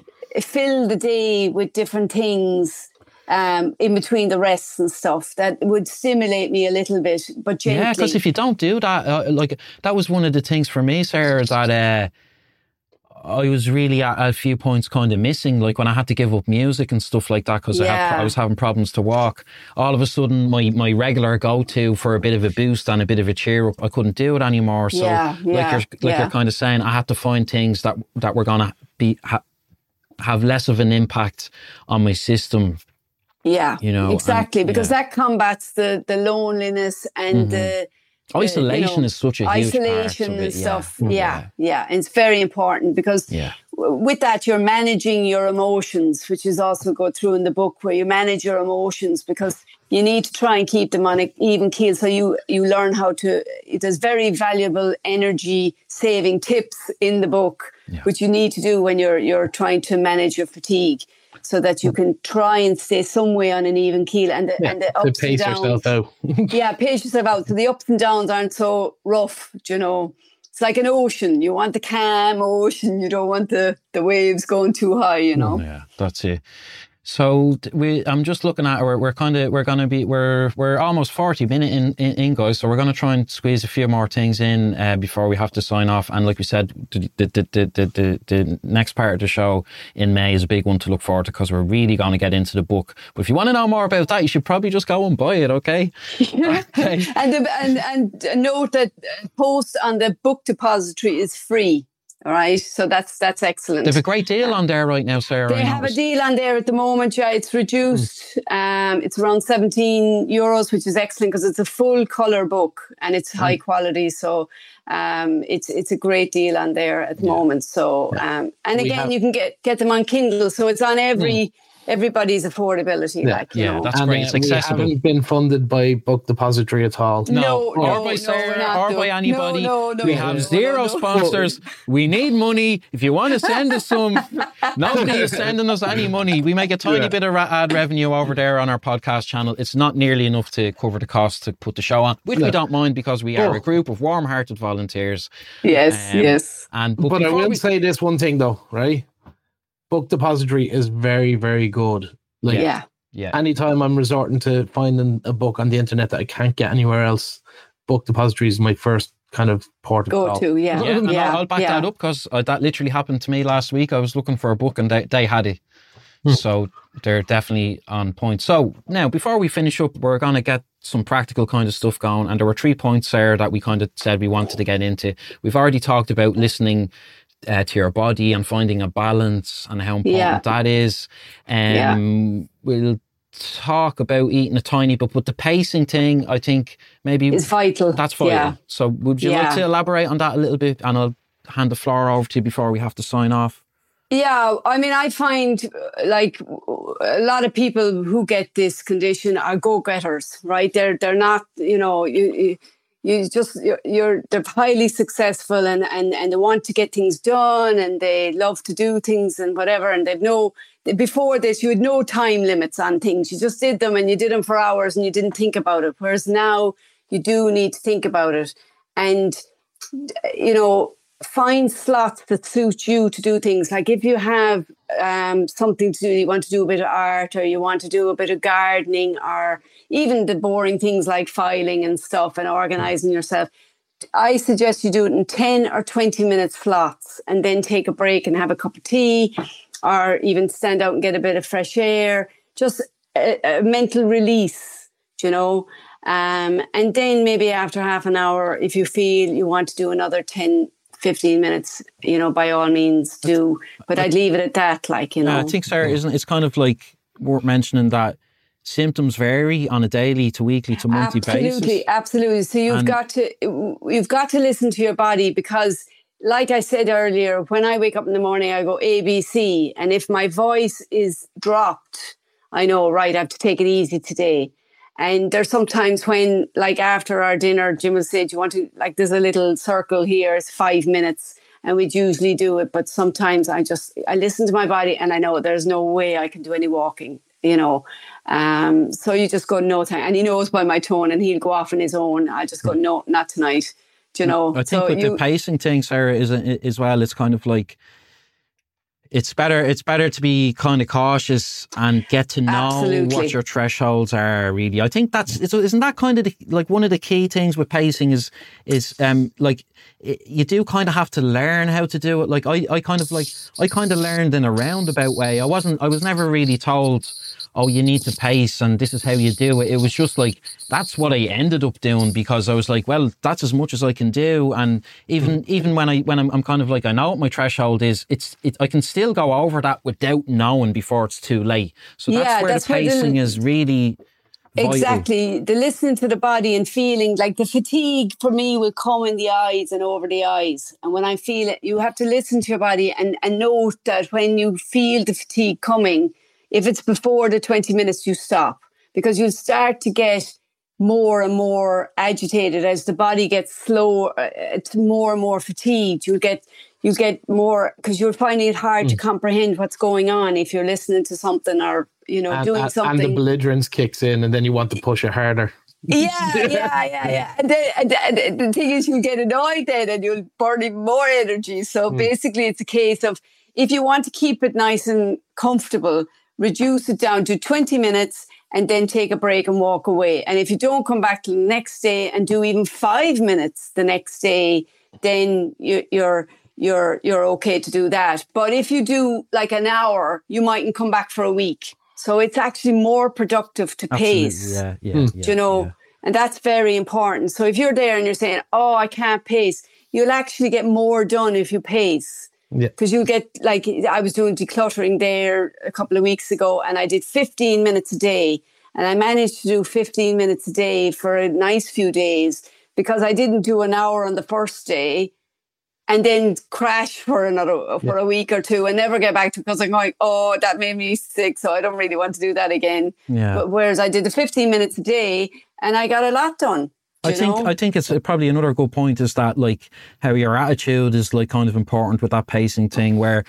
C: fill the day with different things um, in between the rests and stuff that would stimulate me a little bit, but gently.
A: Yeah, because if you don't do that, uh, like that was one of the things for me, Sarah, that uh, I was really at a few points kind of missing, like when I had to give up music and stuff like that because
C: yeah.
A: I, I, was having problems to walk. All of a sudden, my, my regular go to for a bit of a boost and a bit of a cheer up, I couldn't do it anymore. So,
C: yeah,
A: yeah, like you're like you're kind of saying, I had to find things that that were gonna be ha, have less of an impact on my system
C: yeah,
A: you know
C: exactly and, because yeah. that combats the the loneliness and mm-hmm. the
A: isolation you know, is such a
C: isolation
A: and
C: stuff. Yeah. yeah, yeah, and it's very important because yeah. with that you're managing your emotions, which is also go through in the book where you manage your emotions because you need to try and keep them on an even keel. So you you learn how to. There's very valuable energy saving tips in the book, yeah. which you need to do when you're you're trying to manage your fatigue so that you can try and stay some way on an even keel and the, yeah, and the ups
B: pace
C: and
B: downs. Yourself
C: out. yeah, pace yourself out. So the ups and downs aren't so rough, you know. It's like an ocean. You want the calm ocean. You don't want the, the waves going too high, you know.
A: Yeah, that's it. So we, I'm just looking at we're, we're kind of we're going to be we're we're almost 40 minutes in, in, in, guys. So we're going to try and squeeze a few more things in uh, before we have to sign off. And like we said, the the, the the, the the next part of the show in May is a big one to look forward to because we're really going to get into the book. But if you want to know more about that, you should probably just go and buy it. Okay.
C: okay. and, and and note that post on the book depository is free. All right. So that's that's excellent.
A: They have a great deal on there right now, Sarah.
C: They have a deal on there at the moment. Yeah, it's reduced. Mm. Um, it's around 17 euros, which is excellent because it's a full color book and it's mm. high quality. So um, it's it's a great deal on there at the yeah. moment. So um, and again, have, you can get get them on Kindle. So it's on every. Mm everybody's affordability.
A: Yeah,
C: like,
A: yeah,
C: know.
A: that's and, great. It's uh, accessible.
B: We haven't been funded by Book Depository at all.
C: No, no,
A: or
C: no,
A: by Sarah,
C: no,
A: or by anybody.
C: No, no,
A: we have zero sponsors. we need money. If you want to send us some, nobody is sending us any money. We make a tiny yeah. bit of ad revenue over there on our podcast channel. It's not nearly enough to cover the cost to put the show on, which we don't mind because we are oh. a group of warm-hearted volunteers.
C: Yes, um, yes.
B: And but, but I will we... say this one thing though, right? Book Depository is very, very good.
C: Like, yeah.
A: Yeah.
B: Anytime I'm resorting to finding a book on the internet that I can't get anywhere else, Book Depository is my first kind of port of
C: go to. Yeah.
A: Yeah.
C: And
A: yeah. I'll back
C: yeah.
A: that up because uh, that literally happened to me last week. I was looking for a book and they, they had it. Hmm. So they're definitely on point. So now, before we finish up, we're going to get some practical kind of stuff going. And there were three points there that we kind of said we wanted to get into. We've already talked about listening uh, to your body and finding a balance and how important yeah. that is. Um, yeah. We'll talk about eating a tiny bit, but the pacing thing, I think maybe
C: is vital.
A: That's vital. Yeah. So would you like to elaborate on that a little bit? And I'll hand the floor over to you before we have to sign off.
C: Yeah, I mean, I find like a lot of people who get this condition are go-getters, right? They're they're not, you know, you, you you just you're, you're, they're highly successful and and and they want to get things done and they love to do things and whatever and they've no before this you had no time limits on things. You just did them and you did them for hours and you didn't think about it. Whereas now you do need to think about it. And you know find slots that suit you to do things. Like if you have um, something to do, you want to do a bit of art or you want to do a bit of gardening or even the boring things like filing and stuff and organizing yourself. I suggest you do it in 10 or 20 minute slots and then take a break and have a cup of tea or even stand out and get a bit of fresh air. Just a, a mental release, you know. Um, and then maybe after half an hour, if you feel you want to do another 10, 15 minutes, you know, by all means do. But I'd leave it at that, like, you know.
A: I think, Sarah, isn't it's kind of like worth mentioning that symptoms vary on a daily to weekly to monthly
C: absolutely,
A: basis.
C: Absolutely, absolutely. So you've and got to you've got to listen to your body because like I said earlier, when I wake up in the morning, I go ABC. And if my voice is dropped, I know, right, I have to take it easy today. And there's sometimes when, like after our dinner, Jim will say, Do you want to, like, there's a little circle here, it's five minutes. And we'd usually do it. But sometimes I just, I listen to my body and I know there's no way I can do any walking, you know. Um, so you just go, No time. And he knows by my tone and he'll go off on his own. I just go, No, not tonight. Do you know?
A: I think so with you, the pacing thing, Sarah, is as well, it's kind of like, it's better it's better to be kind of cautious and get to know
C: Absolutely.
A: what your thresholds are really. I think that's isn't that kind of the, like one of the key things with pacing is is um like you do kind of have to learn how to do it. Like i i kind of like i kind of learned in a roundabout way. I wasn't i was never really told oh, you need to pace and this is how you do it. It was just like, that's what I ended up doing because I was like, well, that's as much as I can do. And even, mm-hmm. even when I, when I'm, I'm kind of like, I know what my threshold is, it's, it, I can still go over that without knowing before it's too late. So that's yeah, where that's the pacing the, is really, Vital.
C: Exactly. The listening to the body and feeling like the fatigue for me will come in the eyes and over the eyes. And when I feel it, you have to listen to your body and, and note that when you feel the fatigue coming, if it's before the 20 minutes, you stop because you'll start to get more and more agitated as the body gets slower, uh, it's more and more fatigued. You'll get, you get more because you're finding it hard mm. to comprehend what's going on if you're listening to something or, you know,
B: and,
C: doing
B: and,
C: something.
B: And the belligerence kicks in and then you want to push it harder.
C: yeah, yeah, yeah, yeah. And, then, and, and the thing is, you get annoyed then and you'll burn even more energy. So mm. basically, it's a case of if you want to keep it nice and comfortable, reduce it down to 20 minutes and then take a break and walk away. And if you don't come back to the next day and do even five minutes the next day, then you, you're you're you're okay to do that. But if you do like an hour, you mightn't come back for a week. So it's actually more productive to Absolutely. pace.
A: Yeah, yeah, hmm.
C: yeah, you know,
A: yeah.
C: and that's very important. So if you're there and you're saying, "Oh, I can't pace," you'll actually get more done if you pace.
B: Yeah.
C: Because you'll get, like, I was doing decluttering there a couple of weeks ago and I did 15 minutes a day. And I managed to do 15 minutes a day for a nice few days because I didn't do an hour on the first day and then crash for another for yeah. a week or two and never get back to because I'm going, oh, that made me sick, so I don't really want to do that again.
A: Yeah.
C: But whereas I did the 15 minutes a day and I got a lot done.
A: I think
C: know?
A: I think it's probably another good point is that like how your attitude is like kind of important with that pacing thing. Where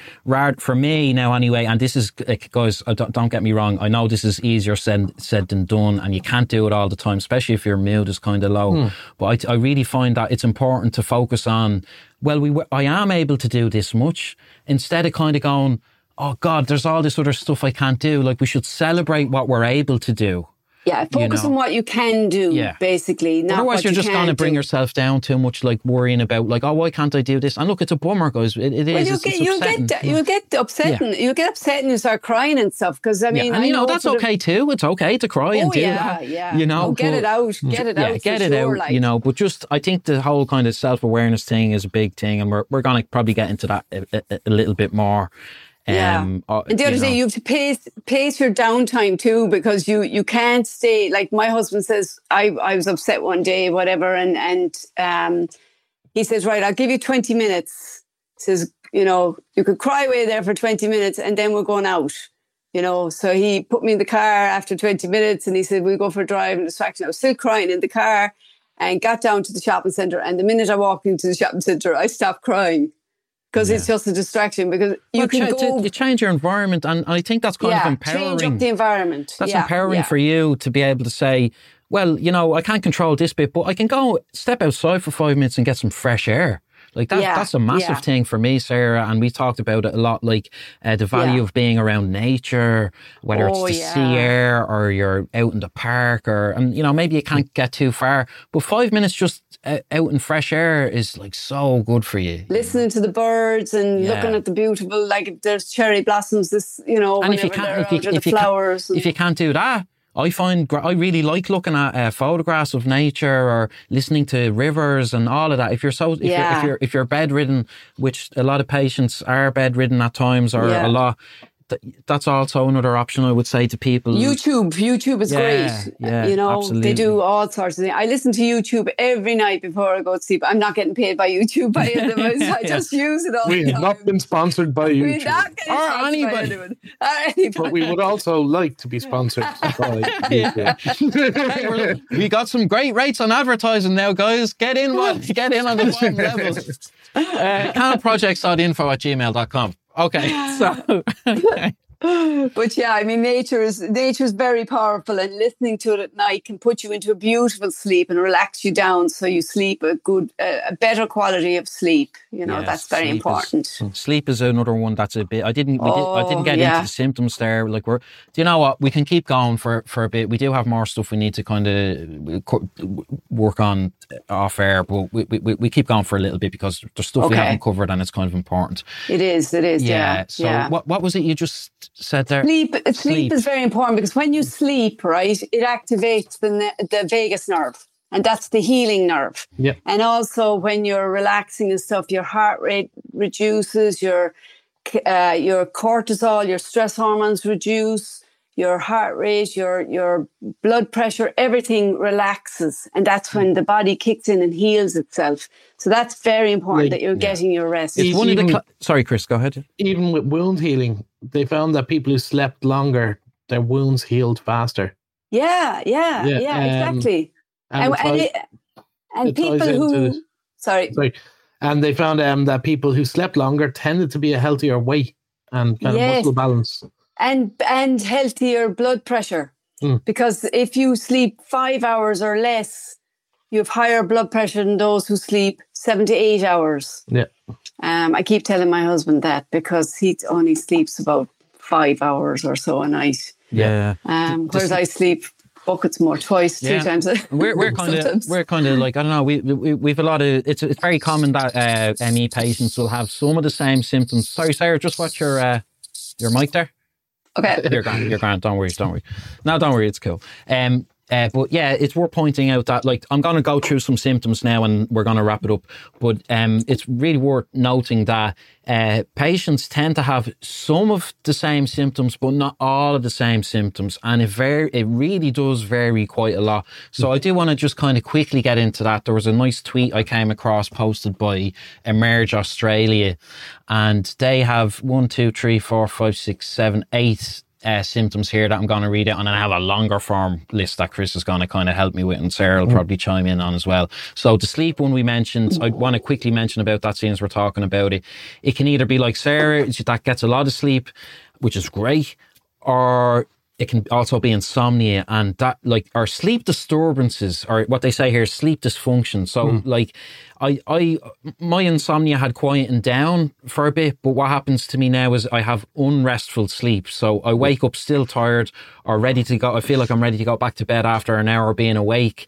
A: for me now anyway, and this is like, guys, don't, don't get me wrong. I know this is easier said said than done, and you can't do it all the time, especially if your mood is kind of low. Hmm. But I, I really find that it's important to focus on. Well, we I am able to do this much instead of kind of going. Oh God, there's all this other stuff I can't do. Like we should celebrate what we're able to do
C: yeah, focus you know. on what you can do, yeah. basically.
A: Otherwise, you're
C: you
A: just going to bring
C: do.
A: yourself down too much, like worrying about, like, oh, why can't I do this? And look, it's a bummer, guys. It, it
C: well,
A: is.
C: You
A: it's,
C: get,
A: it's
C: you get, you get upset. Yeah. You get upset and you start crying and stuff. Because I mean,
A: yeah. and
C: I
A: you know, that's okay too. It's okay to cry
C: oh,
A: and do
C: yeah,
A: that.
C: Yeah,
A: You know,
C: oh, get
A: but,
C: it out. Get it out.
A: Get it
C: sure,
A: out.
C: Like.
A: You know, but just I think the whole kind of self awareness thing is a big thing, and we're we're going to probably get into that a, a, a little bit more.
C: Yeah.
A: Um,
C: uh, and the other
A: you
C: day, you have to pace pace your downtime too, because you you can't stay. Like my husband says, I I was upset one day, whatever, and and um, he says, right, I'll give you twenty minutes. He says, you know, you could cry away there for twenty minutes, and then we're going out. You know, so he put me in the car after twenty minutes, and he said, we'll go for a drive and distraction. I was still crying in the car, and got down to the shopping centre. And the minute I walked into the shopping centre, I stopped crying because yeah. it's just a distraction. Because you well, can
A: ch-
C: go,
A: you change your environment, and I think that's kind
C: yeah,
A: of empowering.
C: Change up the environment.
A: That's
C: yeah,
A: empowering for you to be able to say, "Well, you know, I can't control this bit, but I can go step outside for five minutes and get some fresh air." Like that,
C: yeah,
A: that's a massive
C: yeah.
A: thing for me, Sarah. And we talked about it a lot, like uh, the value
C: Yeah.
A: of being around nature, whether
C: Oh,
A: it's the sea air or you're out in the park, or and you know maybe you can't get too far, but five minutes just uh, out in fresh air is like so good for you.
C: listening to the birds and looking at the beautiful, like there's cherry blossoms. This, you know,
A: And if you can't- if you-
C: out, or the
A: if you can't-
C: and-
A: if you can't do that, I find I really like looking at uh, photographs of nature or listening to rivers and all of that. If you're so, if, you're, if you're if you're bedridden, which a lot of patients are bedridden at times, or
C: Yeah.
A: a lot, that's also another option I would say to people.
C: YouTube, YouTube is
A: Yeah,
C: great.
A: yeah,
C: you know,
A: absolutely.
C: they do all sorts of things. I listen to YouTube every night before I go to sleep. I'm not getting paid by YouTube by any of them. I
A: Yeah.
C: just use it all
B: We
C: the
B: have
C: time.
B: not been sponsored by
C: We're
B: YouTube,
C: not getting
A: Or
C: sponsored by
A: anybody.
C: anyone. Or anybody.
B: but we would also like to be sponsored by
A: Hey,
B: YouTube.
A: we're- we got some great rates on advertising now, guys. Get in, one, get in on the bottom level. Uh, canprojects.info at gmail.com. Okay, so
C: but yeah, I mean, nature is nature is very powerful, and listening to it at night can put you into a beautiful sleep and relax you down, so you sleep a good, a a better quality of sleep. You know,
A: Yes,
C: that's very
A: sleep is-
C: important.
A: Sleep is another one that's a bit. I didn't. We did, I didn't
C: Oh,
A: get
C: yeah.
A: into the symptoms there. Like we're. Do you know what? We can keep going for for a bit. We do have more stuff we need to kind of work on off air, but we, we we keep going for a little bit because there's stuff we haven't covered and it's kind of important.
C: It is. It is. Yeah.
A: So
C: yeah.
A: what what was it you just said there?
C: Sleep, sleep,
A: Sleep.
C: is very important because when you sleep, right, it activates the the vagus nerve, and that's the healing nerve.
B: Yeah.
C: And also, when you're relaxing and stuff, your heart rate reduces, your uh, your cortisol, your stress hormones reduce, your heart rate, your your blood pressure, everything relaxes, and that's when the body kicks in and heals itself. So that's very important
B: Like-
C: that you're getting your rest.
A: It's one of the. Cl- Sorry, Chris. Go ahead.
B: Even with wound healing, they found that people who slept longer, their wounds healed faster.
C: Yeah, yeah,
B: Yeah,
C: yeah,
B: um,
C: exactly.
B: And,
C: And,
B: it
C: and, it, and
B: it
C: people who,
B: into-
C: sorry,
B: sorry, and they found um, that people who slept longer tended to be a healthier weight and kind
C: Yes.
B: of muscle balance.
C: And and healthier blood pressure,
B: Hmm.
C: because if you sleep five hours or less, you have higher blood pressure than those who sleep seven to eight hours.
B: Yeah.
C: Um, I keep telling my husband that because he only sleeps about five hours or so a night,
A: Yeah.
C: um,
A: Just-
C: whereas I sleep buckets more, twice, three times. a-
A: We're we're kind of we're kind of like I don't know. We we we've a lot of it's it's very common that uh, ME patients will have some of the same symptoms. Sorry, Sarah, just watch your uh, your mic there.
C: Okay.
A: You're grand. You're grand. Don't worry. Don't worry. No, don't worry. It's cool. Um, Uh, but yeah, it's worth pointing out that like I'm going to go through some symptoms now, and we're going to wrap it up. But um, it's really worth noting that uh, patients tend to have some of the same symptoms, but not all of the same symptoms, and it very it really does vary quite a lot. So I do want to just kind of quickly get into that. There was a nice tweet I came across posted by Emerge Australia, and they have one, two, three, four, five, six, seven, eight uh, symptoms here that I'm going to read out, and then I have a longer form list that Chris is going to kind of help me with, and Sarah will mm. probably chime in on as well. So the sleep one we mentioned, I want to quickly mention about that since we're talking about it. It can either be like Sarah that gets a lot of sleep, which is great, or it can also be insomnia and that like our sleep disturbances or what they say here sleep dysfunction. So mm. like i i my insomnia had quietened down for a bit but what happens to me now is i have unrestful sleep. So i wake up still tired or ready to go. I feel like i'm ready to go back to bed after an hour being awake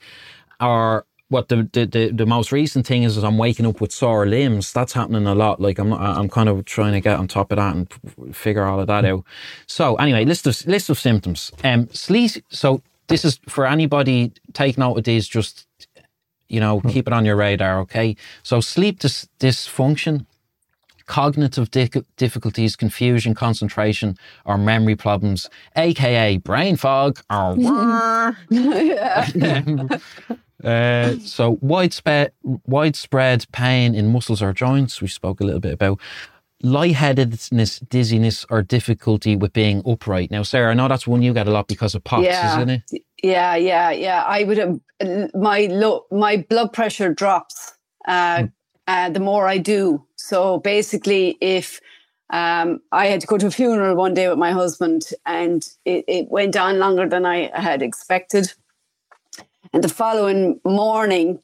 A: or what the, the, the, the, most recent thing is, is I'm waking up with sore limbs. That's happening a lot. Like I'm not, I'm kind of trying to get on top of that and figure all of that out. So anyway, list of list of symptoms. Um, sleep. So this is for anybody. Take note of these. Just you know, hmm. keep it on your radar. Okay. So sleep dis- dysfunction, cognitive di- difficulties, confusion, concentration, or memory problems, aka brain fog. Or Uh, so widespread widespread pain in muscles or joints. We spoke a little bit about lightheadedness, dizziness, or difficulty with being upright. Now, Sarah, I know that's one you get a lot because of POTS,
C: yeah.
A: isn't it?
C: Yeah, yeah, yeah. I would have my low, my blood pressure drops uh, mm. uh, the more I do. So basically, if um, I had to go to a funeral one day with my husband, and it, it went on longer than I had expected. And the following morning,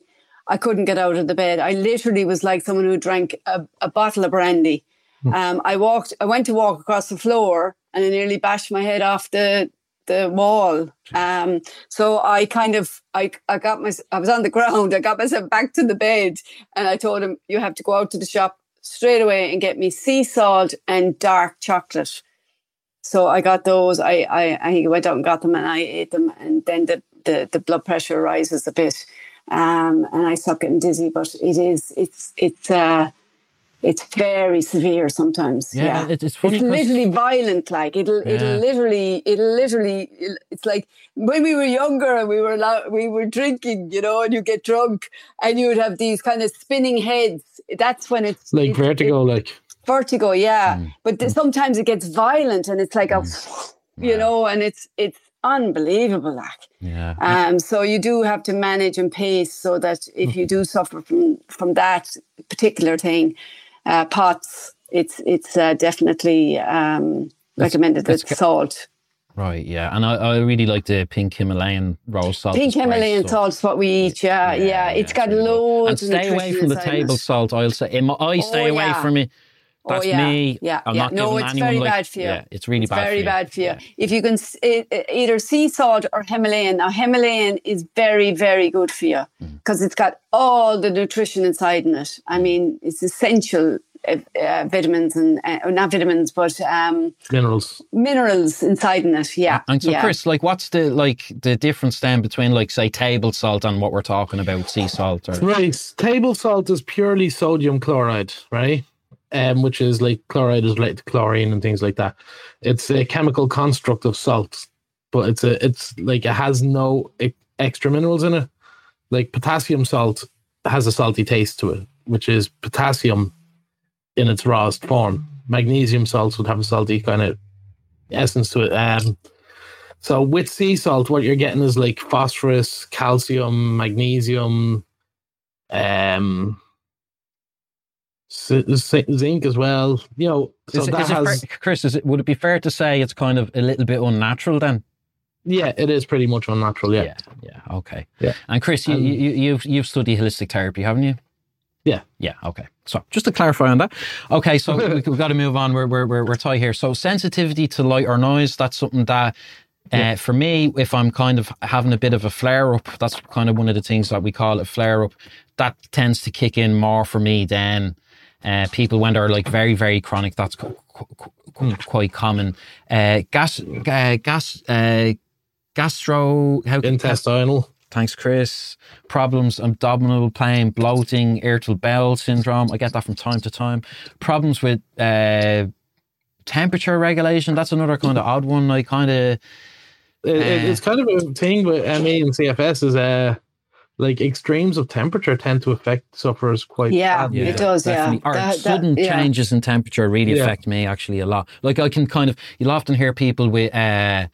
C: I couldn't get out of the bed. I literally was like someone who drank a, a bottle of brandy. Hmm. Um, I walked, I went to walk across the floor and I nearly bashed my head off the the wall. Um, so I kind of, I, I got my, I was on the ground. I got myself back to the bed, and I told him, "You have to go out to the shop straight away and get me sea salt and dark chocolate." So I got those. I, I, I went out and got them, and I ate them, and then the the, the blood pressure rises a bit. Um, and I start getting dizzy, but it is, it's, it's, uh, it's very severe sometimes. Yeah, yeah.
A: it's funny.
C: It's literally violent. Like it'll, yeah. it'll literally, it'll literally. It's like when we were younger and we were allowed, we were drinking, you know, and you get drunk and you would have these kind of spinning heads. That's when it's
B: like it's, vertigo, it, like
C: vertigo. Yeah, mm. but mm. sometimes it gets violent and it's like a, mm. you know, and it's it's unbelievable like
A: yeah
C: um so you do have to manage and pace so that if you do suffer from from that particular thing uh POTS it's it's uh, definitely um recommended that salt
A: Right, yeah, and I, I really like the pink Himalayan roll salt.
C: Pink Himalayan salt is what we eat. Yeah, yeah, yeah it's got loads.
A: And stay away from the table salt. I'll say, I stay oh, away yeah. from it Oh, That's
C: oh, yeah.
A: me.
C: Yeah, I'm yeah.
A: not
C: no, it's very like, bad for you.
A: Yeah, it's really
C: it's
A: bad.
C: Very
A: for
C: bad for you.
A: Yeah.
C: If you can either sea salt or Himalayan. Now Himalayan is very, very good for you because mm. it's got all the nutrition inside in it. I mean, it's essential uh, uh, vitamins and uh, not vitamins, but um,
B: minerals.
C: Minerals inside in it. Yeah.
A: And so,
C: yeah.
A: Chris, like, what's the like the difference then between like say table salt and what we're talking about, sea salt? Or...
B: Right, table salt is purely sodium chloride, right? Um, which is like chloride is related to chlorine and things like that. It's a chemical construct of salts, but it's a it's like it has no extra minerals in it. Like potassium salt has a salty taste to it, which is potassium in its rawest form. Magnesium salts would have a salty kind of essence to it. Um, so with sea salt, what you're getting is like phosphorus, calcium, magnesium, um, zinc as well. You know, so
A: is,
B: that
A: is
B: has.
A: Fair, Chris, is it, would it be fair to say it's kind of a little bit unnatural then?
B: Yeah, it is pretty much unnatural. Yeah,
A: yeah, yeah okay.
B: Yeah,
A: and Chris, you, um, you you've you've studied holistic therapy, haven't you?
B: Yeah.
A: Yeah. Okay. So just to clarify on that. Okay. So we, have got to move on. We're, we're, we're, we're tight here. So sensitivity to light or noise, that's something that, uh, yeah. for me, if I'm kind of having a bit of a flare up, that's kind of one of the things that we call a flare up. That tends to kick in more for me than uh, people when they're like very, very chronic, that's quite common. Uh, gas, uh, gas, uh, gastro, how
B: Intestinal.
A: Thanks, Chris. Problems, abdominal pain, bloating, irritable bowel syndrome. I get that from time to time. Problems with uh, temperature regulation. That's another kind of odd one. I kind of
B: It, it- it's kind of a thing with ME and CFS is uh like extremes of temperature tend to affect sufferers quite
C: Yeah,
B: badly.
C: it does.
A: definitely.
C: Yeah,
A: Or
C: That- that-
A: sudden
C: yeah.
A: changes in temperature really
B: Yeah.
A: affect me actually a lot. Like I can kind of, you'll often hear people with uh,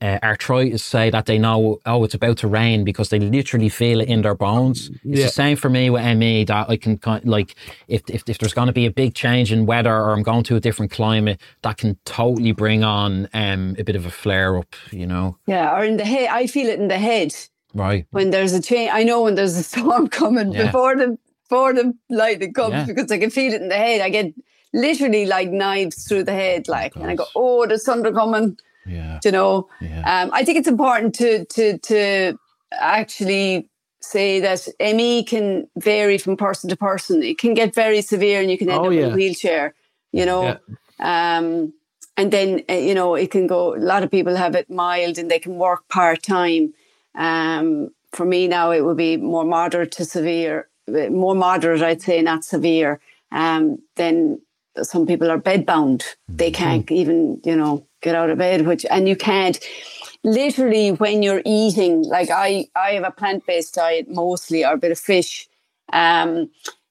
A: uh, arthritis say that they know, oh, it's about to rain because they literally feel it in their bones. It's
B: Yeah.
A: the same for me with ME that I can kind of, like, if, if, if there's going to be a big change in weather or I'm going to a different climate, that can totally bring on um, a bit of a flare up, you know?
C: Yeah, or in the head. I feel it in the head
A: Right.
C: when there's a change. I know when there's a storm coming
A: Yeah.
C: before the before the lightning comes
A: Yeah.
C: because I can feel it in the head. I get literally like knives through the head, like, and I go, "Oh, there's thunder coming."
A: Yeah.
C: You know,
A: Yeah.
C: um, I think it's important to to to actually say that ME can vary from person to person. It can get very severe, and you can end
B: Oh,
C: up in a wheelchair. You know,
B: Yeah.
C: um, and then uh, you know it can go. A lot of people have it mild, and they can work part time. Um, for me now, it would be more moderate to severe, more moderate, I'd say, not severe. Um, then some people are bedbound; they can't even, you know, get out of bed. Which and you can't. Literally, when you're eating, like I, I have a plant-based diet mostly, or a bit of fish. Um,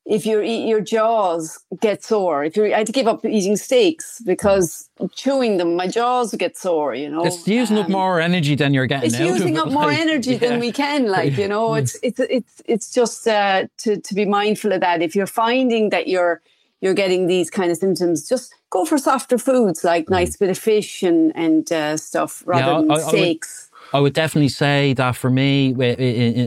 C: if you eat your jaws get sore. If you, I had to give up eating steaks because chewing them, my jaws get sore. You know,
A: It's using up
C: Um,
A: more energy than you're getting
C: it's using up
A: it,
C: more
A: like,
C: energy
A: yeah.
C: than we can like you know it's it's it's it's just uh, to to be mindful of that if you're finding that you're you're getting these kind of symptoms just go for softer foods like nice bit of fish and and uh, stuff rather
A: Mm. I-
C: than
A: I- I would-
C: steaks
A: I would definitely say that for me,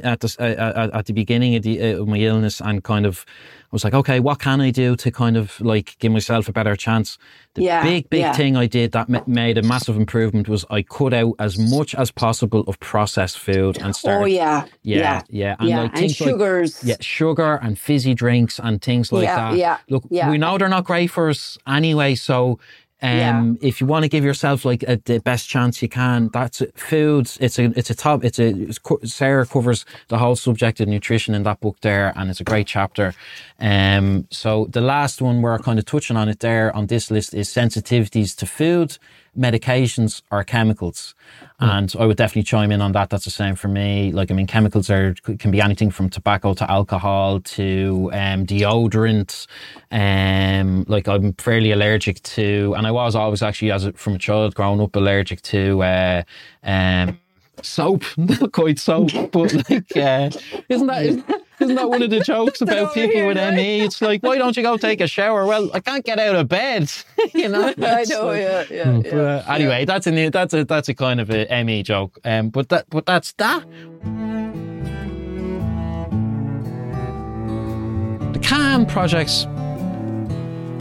A: at the at the beginning of, the, uh, of my illness, and kind of, I was like, okay, what can I do to kind of like give myself a better chance? The
C: Yeah,
A: big, big
C: yeah.
A: thing I did that ma- made a massive improvement was I cut out as much as possible of processed food and started.
C: oh yeah
A: yeah,
C: yeah
A: yeah, and like
C: and
A: things like
C: sugars
A: yeah, sugar and fizzy drinks and things like that.
C: yeah,
A: Look,
C: yeah.
A: we know they're not great for us anyway. So, um, if you want to give yourself like a, the best chance you can, that's it. Foods. It's a, it's a top. It's a. It's, Sarah covers the whole subject of nutrition in that book there, and it's a great chapter. Um, so the last one we're kind of touching on it there on this list is sensitivities to food, medications, are chemicals. And I would definitely chime in on that. That's the same for me. Like, I mean, chemicals are can be anything from tobacco to alcohol to um, deodorant. Um, like I'm fairly allergic to, and I was always actually as a, from a child growing up allergic to uh, um, soap. Not quite soap, but like, uh, isn't that isn't, isn't that one of the jokes about people
C: here,
A: with
C: right?
A: ME? It's like, why don't you go take a shower? Well, I can't get out of bed. you know.
C: I know
A: like-
C: yeah yeah, yeah.
A: but, uh, anyway, that's a new, that's a that's a kind of a ME joke. Um, but that but that's that. The CAN Project's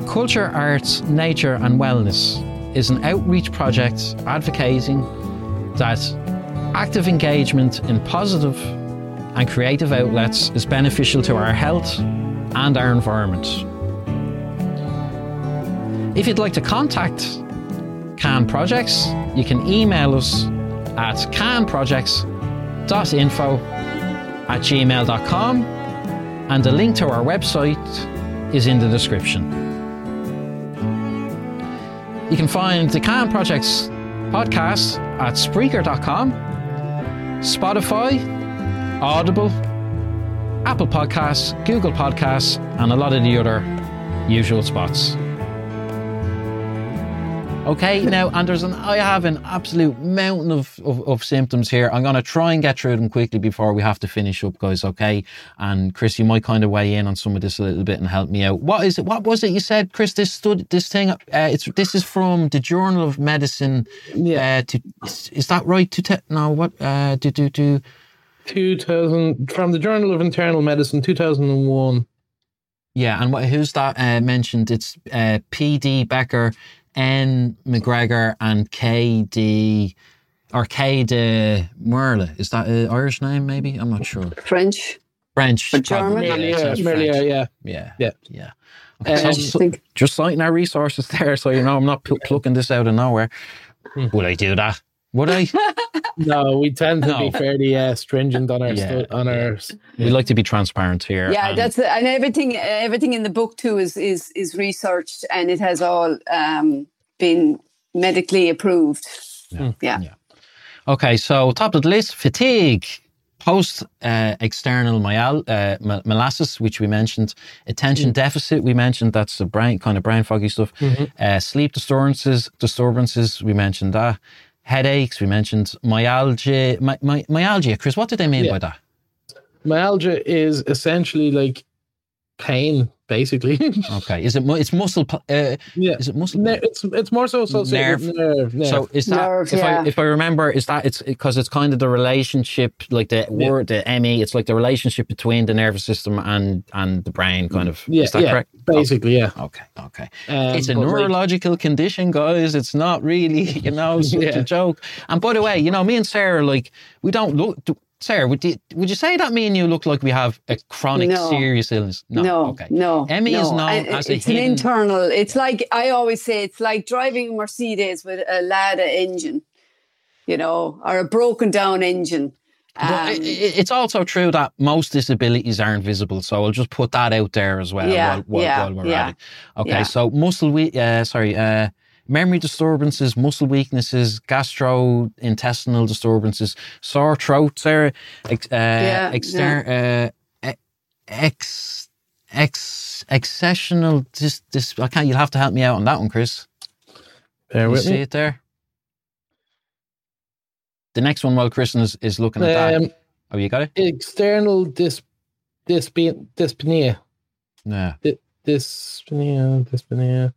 A: Culture, Arts, Nature and Wellness is an outreach project advocating that active engagement in positive and creative outlets is beneficial to our health and our environment. If you'd like to contact CAN Projects, you can email us at canprojects.info at gmail.com and the link to our website is in the description. You can find the CAN Projects podcast at Spreaker.com, Spotify, Audible, Apple Podcasts, Google Podcasts, and a lot of the other usual spots. Okay, now, Anderson, I have an absolute mountain of, of, of symptoms here. I'm going to try and get through them quickly before we have to finish up, guys, okay? And Chris, you might kind of weigh in on some of this a little bit and help me out. What is it? What was it you said, Chris? This stud, this thing, uh, it's, this is from the Journal of Medicine.
B: Yeah.
A: Uh, to, is, is that right? To te- no, what? Uh, do, do, do.
B: 2000 from the Journal of Internal Medicine, 2001.
A: Yeah, and what, who's that uh, mentioned? It's uh, P.D. Becker, N. McGregor, and K.D. or K. de Merle. Is that an Irish name, maybe? I'm not sure.
C: French
A: French.
C: Or German?
A: probably.
B: Meirleir,
A: Yeah, it sounds Meirleir,
B: yeah.
A: yeah.
B: Yeah.
A: Yeah.
B: Um,
A: Okay,
C: I
A: so,
C: think
A: just citing our resources there, so you know I'm not pl- plucking this out of nowhere. Would I do that? Would I?
B: No, we tend to
A: No.
B: be fairly uh, stringent on our
A: Yeah,
B: stu- on our.
A: we like to be transparent here.
C: Yeah,
A: and-
C: that's and everything. Everything in the book too is is is researched and it has all um, been medically approved.
B: Hmm.
C: Yeah.
A: Yeah. Okay, so top of the list, fatigue, post uh, external myal, uh, malaise, which we mentioned, attention deficit, we mentioned that's the brain kind of brain foggy stuff, uh, sleep disturbances, disturbances, we mentioned that, headaches, we mentioned myalgia, my, my, myalgia. Chris, what do they mean
B: Yeah.
A: by that?
B: Myalgia is essentially like pain, basically.
A: Okay, is it mu- it's muscle? Uh,
B: yeah,
A: is it muscle?
B: Ne- it's it's more so associated with nerve. nerve.
A: So is that
C: Nerve,
A: if
C: yeah.
A: I if I remember is that it's because it's kind of the relationship like the
B: Yeah.
A: word the ME it's like the relationship between the nervous system and and the brain kind of
B: yeah,
A: is that
B: yeah,
A: correct?
B: basically, yeah.
A: Okay, okay.
B: Um,
A: it's a
B: but, like,
A: neurological condition, guys. It's not really, you know, such
B: Yeah.
A: a joke. And by the way, you know, me and Sarah, like, we don't look. Sarah, would you, would you say that me and you look like we have a chronic,
C: No.
A: serious illness? No.
C: No,
A: Okay.
C: no.
A: ME is
C: no.
A: known
C: And
A: as a
C: it's an
A: hidden-
C: internal. It's like I always say, it's like driving a Mercedes with a Lada engine, you know, or a broken down engine. Um,
A: i- i- it's also true that most disabilities aren't visible, so I'll just put that out there as well
C: Yeah,
A: while, while,
C: yeah,
A: while we're
C: yeah,
A: at it. Okay,
C: yeah.
A: so muscle we uh, sorry, uh, memory disturbances, muscle weaknesses, gastrointestinal disturbances, sore throat, Sarah, ex, uh,
C: Yeah,
A: exter- uh, e- ex, ex, accessional. This, this, I can't. You'll have to help me out on that one, Chris.
B: bear
A: You
B: with
A: see
B: me.
A: it there. The next one, while Kristen is, is looking at that.
B: Um,
A: Oh, you got it.
B: external dys, dyspe- dyspnea.
A: Yeah,
B: Dy- Dyspnea, dyspnea.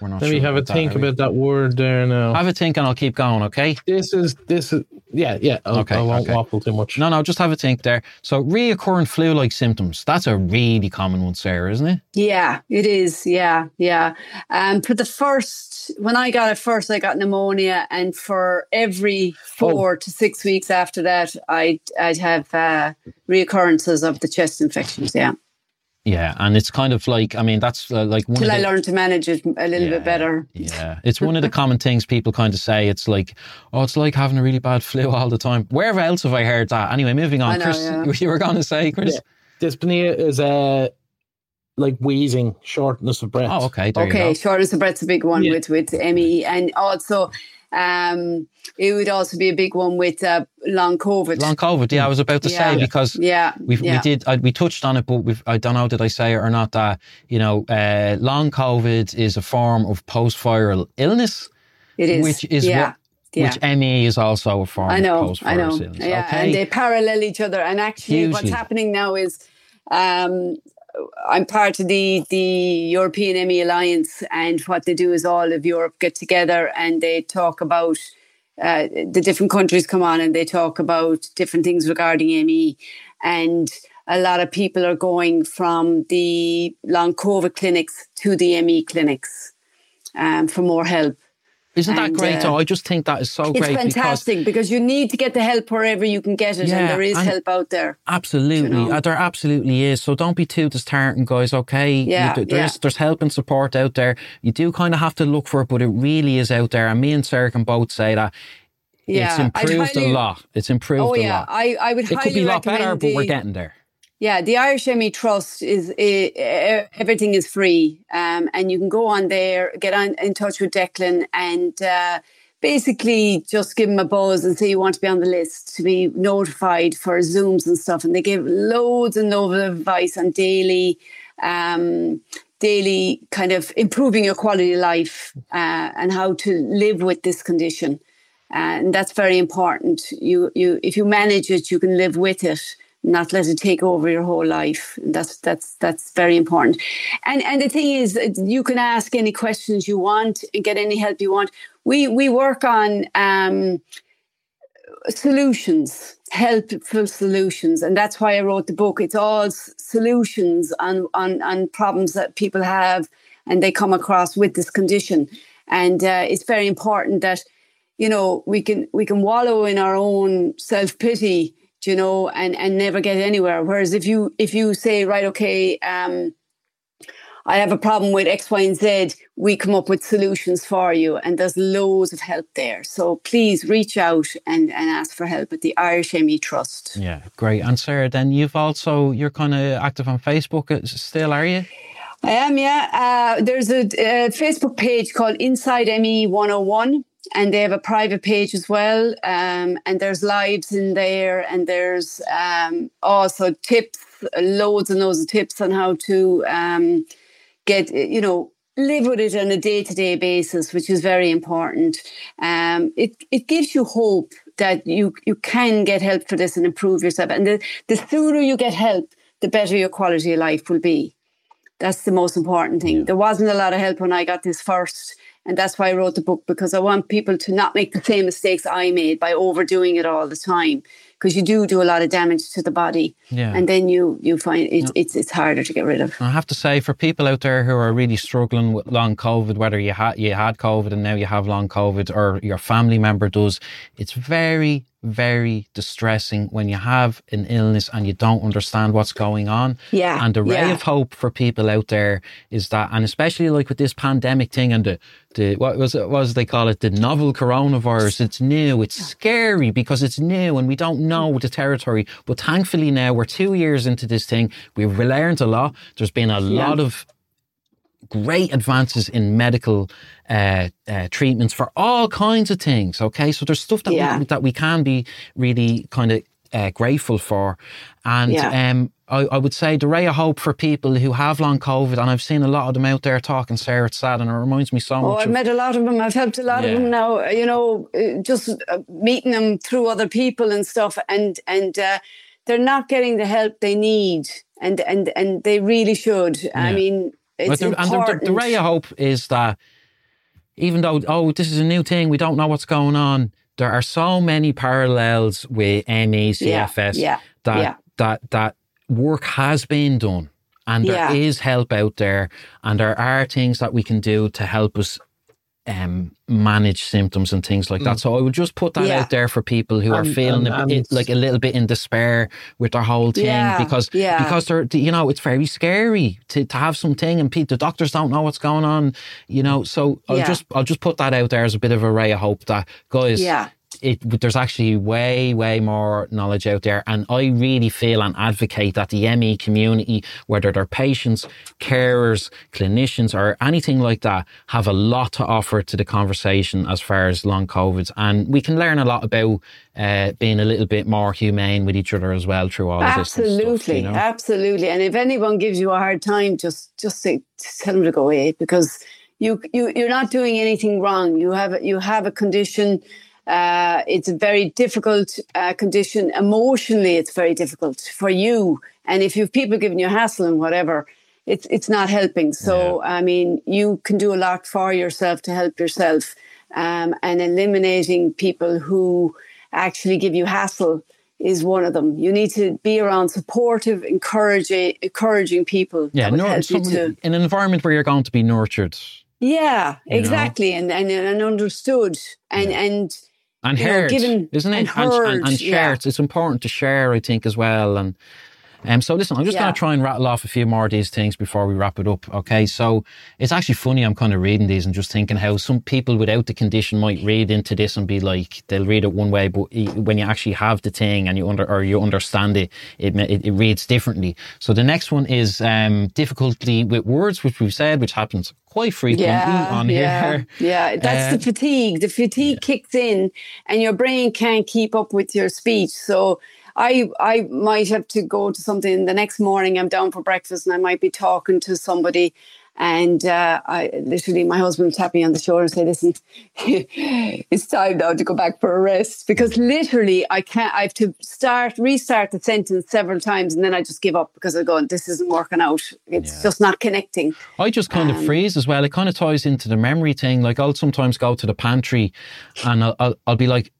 A: We're not
B: Let
A: sure
B: me have a
A: about that,
B: think about that word there now.
A: Have a think and I'll keep going, okay?
B: this is this is yeah yeah. I'll,
A: Okay,
B: I won't
A: okay.
B: waffle too much.
A: No, no, just have a think there. So, reoccurring flu like symptoms. That's a really common one, Sarah, isn't it?
C: Yeah, it is. Yeah, yeah. Um, for the first, when I got it first, I got pneumonia, and for every four to six weeks after that, I'd I'd have uh, reoccurrences of the chest infections. Yeah,
A: Yeah, and it's kind of like, I mean, that's uh, like one
C: till I
A: the,
C: learned to manage it a little
A: Yeah,
C: bit better.
A: Yeah, it's one of the common things people kind of say. It's like, oh, it's like having a really bad flu all the time. Where else have I heard that? Anyway, moving on.
C: I know,
A: Chris,
C: yeah.
A: you were going to say, Chris?
B: Dyspnea is uh, like wheezing, shortness of breath.
A: Oh, okay. There
C: okay,
A: you go.
C: shortness of breath's a big one
B: Yeah.
C: with with ME, and also um, it would also be a big one with uh, long COVID.
A: Long COVID. Yeah, I was about to
C: Yeah.
A: say because
C: yeah,
A: We've,
C: yeah.
A: We did. I, we touched on it, but we've, I don't know did I say it or not. That you know, uh, long COVID is a form of post-viral illness,
C: It is.
A: which is
C: yeah.
A: what,
C: yeah.
A: which ME is also a form
C: I know,
A: of
C: I know.
A: illness.
C: Yeah,
A: okay.
C: and they parallel each other. And actually, what's happening now is um, I'm part of the the European ME Alliance, and what they do is all of Europe get together and they talk about. Uh, the different countries come on and they talk about different things regarding ME, and a lot of people are going from the long COVID clinics to the ME clinics um, for more help.
A: Isn't that great?
C: uh,
A: though? I just think that is so
C: It's
A: great because
C: fantastic because, you need to get the help wherever you can get it,
A: Yeah,
C: and there is
A: and-
C: help out there.
A: absolutely,
C: you know?
A: uh, there absolutely is. So don't be too disheartened, guys. Okay,
C: Yeah,
A: there- there's
C: yeah.
A: there's help and support out there. You do kind of have to look for it, but it really is out there. And me and Sarah can both say that
C: Yeah,
A: it's improved
C: highly-
A: a lot. It's improved
C: Oh
A: a
C: yeah,
A: lot.
C: I, I would
A: It
C: highly
A: could be a lot better, but we're getting there.
C: Yeah, the Irish ME Trust is everything is free, um, and you can go on there, get on in touch with Declan, and uh, basically just give him a buzz and say you want to be on the list to be notified for Zooms and stuff. And they give loads and loads of advice on daily, um, daily kind of improving your quality of life uh, and how to live with this condition. and that's very important. You, you, if you manage it, you can live with it, not let it take over your whole life. That's that's that's very important. And and the thing is, you can ask any questions you want and get any help you want. We we work on um, solutions, helpful solutions, and that's why I wrote the book. It's all solutions on on on problems that people have and they come across with this condition. And uh, it's very important that you know we can we can wallow in our own self pity, you know, and and never get anywhere. Whereas if you if you say right, okay. Um, I have a problem with X, Y, and Z. We come up with solutions for you, and there's loads of help there. So please reach out and, and ask for help at the Irish ME Trust.
A: Yeah, great. And Sarah, then you've also you're kind of active on Facebook uh, still, are you?
C: I am, yeah. Uh, there's a, a, Facebook page called Inside ME 101, and they have a private page as well. Um, and there's lives in there, and there's um, also tips, loads and loads of tips on how to um, get, you know, live with it on a day to day basis, which is very important. Um, it it gives you hope that you you can get help for this and improve yourself. And the, the sooner you get help, the better your quality of life will be. That's the most important thing. There wasn't a lot of help when I got this first. And that's why I wrote the book because I want people to not make the same mistakes I made by overdoing it all the time. Because you do do a lot of damage to the body,
A: yeah.
C: and then you you find it, yeah. it's it's harder to get rid of.
A: I have to say, for people out there who are really struggling with long COVID, whether you had you had COVID and now you have long COVID, or your family member does, it's very very distressing when you have an illness and you don't understand what's going on.
C: Yeah.
A: And the ray
C: yeah.
A: of hope for people out there is that, and especially like with this pandemic thing and the, the what was it was they call it the novel coronavirus. It's new, it's scary because it's new and we don't know the territory. But thankfully now we're two years into this thing. We've learned a lot. There's been a yeah. lot of great advances in medical uh, uh, treatments for all kinds of things. Okay, so there's stuff that yeah. we, that we can be really kind of uh, grateful for, and yeah. um, I, I, would say the ray of hope for people who have long COVID, and I've seen a lot of them out there talking. Sarah, it's sad, and it reminds me so
C: oh,
A: much.
C: Oh, I've
A: of,
C: met a lot of them. I've helped a lot yeah. of them now. You know, uh, just uh, meeting them through other people and stuff, and and uh, they're not getting the help they need, and and and they really should. I mean it's the,
A: and the, the, the ray of hope is that even though, oh, this is a new thing, we don't know what's going on, there are so many parallels with ME, CFS
C: yeah, yeah,
A: that,
C: yeah.
A: that, that work has been done and there is help out there and there are things that we can do to help us um, manage symptoms and things like that. Mm. So I would just put that yeah. out there for people who are feeling a bit, like a little bit in despair with their whole thing
C: yeah,
A: because
C: yeah.
A: because they're you know it's very scary to, to have something and the doctors don't know what's going on. You know, so I'll just I'll just put that out there as a bit of a ray of hope that guys,
C: yeah
A: it, there's actually way, way more knowledge out there. And I really feel and advocate that the ME community, whether they're patients, carers, clinicians, or anything like that, have a lot to offer to the conversation as far as long COVIDs. And we can learn a lot about uh, being a little bit more humane with each other as well through all of this. Absolutely,
C: you know? absolutely. And if anyone gives you a hard time, just just say, tell them to go away because you you you're not doing anything wrong. You have you have a condition uh, it's a very difficult uh, condition. Emotionally, it's very difficult for you. And if you have people giving you hassle and whatever, it's it's not helping. So yeah. I mean, you can do a lot for yourself to help yourself, um, and eliminating people who actually give you hassle is one of them. You need to be around supportive, encouraging, encouraging people.
A: Yeah, nur- to, in an environment where you're going to be nurtured.
C: Yeah, exactly, and, and and understood, and yeah. and
A: and heard, know, given, isn't it?
C: And,
A: and, and, and shared. Yeah. It's important to share, I think, as well. And um, so listen, I'm just yeah. going to try and rattle off a few more of these things before we wrap it up. Okay. So it's actually funny. I'm kind of reading these and just thinking how some people without the condition might read into this and be like, they'll read it one way, but when you actually have the thing and you under, or you understand it, it, it, it reads differently. So the next one is, um, difficulty with words, which we've said, which happens quite frequently
C: yeah,
A: on
C: yeah,
A: here.
C: Yeah, that's uh, the fatigue. The fatigue yeah. kicks in and your brain can't keep up with your speech. So I I might have to go to something the next morning. I'm down for breakfast and I might be talking to somebody. And uh, I literally, my husband tap me on the shoulder and say, "Listen, it's time now to go back for a rest." Because literally, I can't. I have to start, restart the sentence several times, and then I just give up because I go, and "This isn't working out. It's yeah. just not connecting."
A: I just kind um, of freeze as well. It kind of ties into the memory thing. Like I'll sometimes go to the pantry, and I'll I'll, I'll be like,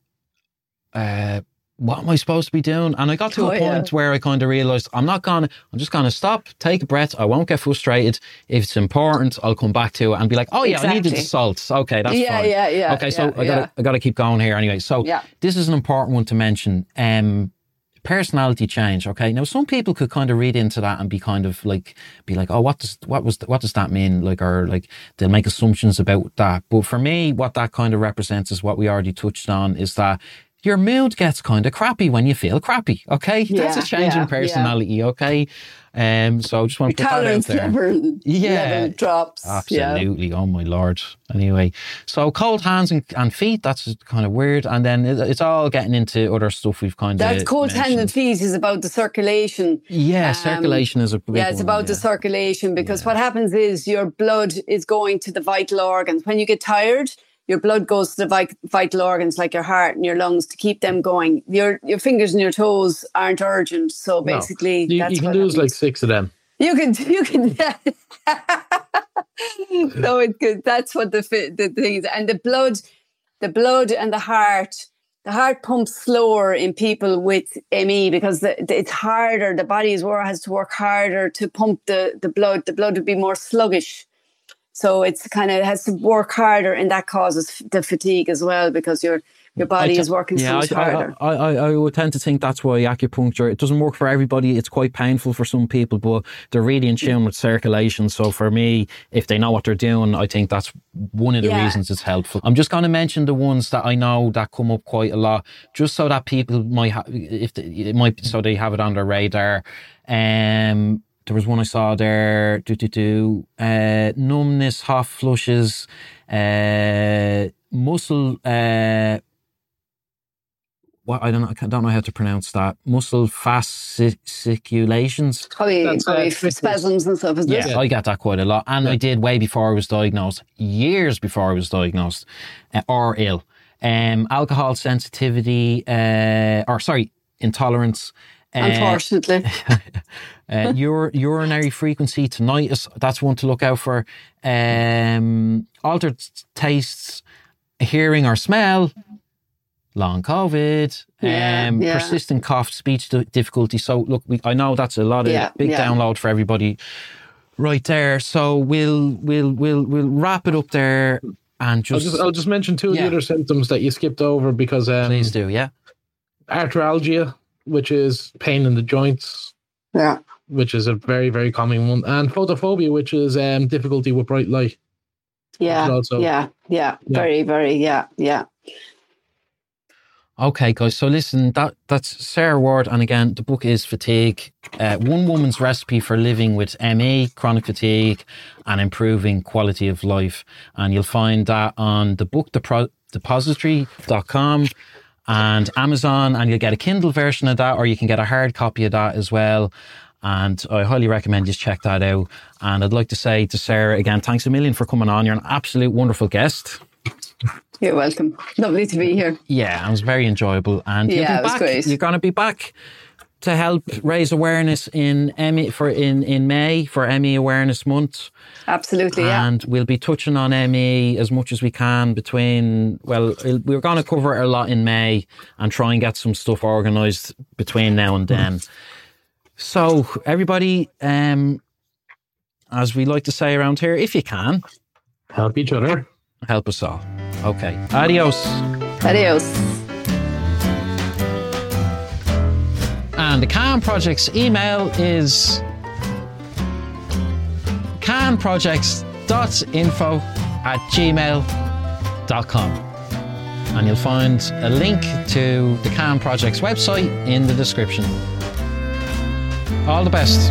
A: uh, what am I supposed to be doing? And I got to oh, a point yeah. where I kind of realized I'm not gonna, I'm just gonna stop, take a breath. I won't get frustrated. If it's important, I'll come back to it and be like, oh yeah, exactly. I needed the salt. Okay, that's
C: yeah,
A: fine.
C: Yeah, yeah,
A: Okay, so
C: yeah,
A: I gotta, I gotta keep going here anyway. So
C: yeah.
A: this is an important one to mention. Um, personality change. Okay. Now, some people could kind of read into that and be kind of like, be like, oh, what does, what was, what does that mean? Like, or like, they'll make assumptions about that. But for me, what that kind of represents is what we already touched on is that your mood gets kind of crappy when you feel crappy. Okay. That's a change
C: yeah,
A: in personality. Okay. Um, so I just want to put that out there.
C: level,
A: Yeah.
C: level drops. Yeah.
A: Absolutely. Oh my lord. Anyway, so cold hands and, and feet, that's kind of weird. And then it, it's all getting into other stuff we've kind of.
C: That cold hands and feet is about the circulation.
A: Yeah,
C: Um,
A: circulation is a big
C: Yeah, it's
A: one,
C: about the circulation because what happens is your blood is going to the vital organs. When you get tired, your blood goes to the vital organs like your heart and your lungs to keep them going. Your your fingers and your toes aren't urgent, so
B: No.
C: basically
B: You,
C: that's
B: you can
C: what
B: lose like six of them.
C: you can you can. so it's good. That's what the the thing is, and the blood, the blood and the heart. The heart pumps slower in people with ME because the, the- it's harder. The body is wor- has to work harder to pump the, the blood. The blood would be more sluggish. So it's kind of has to work harder, and that causes the fatigue as well because your your body
A: I
C: is working so much
A: I-
C: harder.
A: I, I, I would tend to think that's why acupuncture it doesn't work for everybody. It's quite painful for some people, but they're really in tune with circulation. So for me, if they know what they're doing, I think that's one of the
C: Yeah.
A: reasons it's helpful. I'm just going to mention the ones that I know that come up quite a lot, just so that people might have, if they, it might, so they have it on their radar. Um, there was one I saw there. Do do do. Uh, numbness, hot flushes, uh, muscle. Uh, what I don't know. I don't know how to pronounce that. Muscle fasciculations.
C: Probably,
B: That's,
C: probably
B: fitness.
C: spasms and stuff. Is
A: Yeah,
C: it?
A: I got that quite a lot, and I did way before I was diagnosed, years before I was diagnosed, uh, or ill. Um, alcohol sensitivity, uh, or sorry, intolerance.
C: Unfortunately,
A: uh, ur- urinary frequency tinnitus. That's one to look out for. Um, altered tastes, hearing or smell. Long COVID,
C: Yeah,
A: um,
C: yeah.
A: persistent cough, speech difficulty. So look, we, I know that's a lot of
C: Yeah,
A: big
C: yeah.
A: download for everybody, right there. So we'll we'll we'll we'll wrap it up there and
B: I'll
A: just,
B: just I'll just mention two of the other symptoms that you skipped over because um,
A: please do, yeah.
B: arthralgia, which is pain in the joints,
C: yeah.
B: which is a very very common one, and photophobia, which is um, difficulty with bright light.
C: Yeah,
B: also-
C: yeah, yeah,
B: Yeah.
C: very, very, yeah, yeah.
A: Okay, guys. So listen, that that's Sarah Warde, and again, the book is Fatigue: uh, One Woman's Recipe for Living with ME, Chronic Fatigue, and Improving Quality of Life. And you'll find that on the book Depro- depository.com and Amazon, and you'll get a Kindle version of that, or you can get a hard copy of that as well. And I highly recommend you check that out. And I'd like to say to Sarah again, thanks a million for coming on. You're an absolute wonderful guest.
C: You're welcome. Lovely to be here.
A: Yeah, it was very enjoyable, and
C: Yeah, it was great.
A: You're going to be back to help raise awareness in ME for in in May for ME Awareness Month,
C: Absolutely, yeah.
A: and we'll be touching on ME as much as we can between. Well, we're going to cover it a lot in May and try and get some stuff organised between now and then. So, everybody, um, as we like to say around here, if you can,
B: Help each other.
A: help us all. Okay, adios.
C: Adios.
A: And the Can Project's email is canprojects.info at gmail.com. And you'll find a link to the Can Project's website in the description. All the best.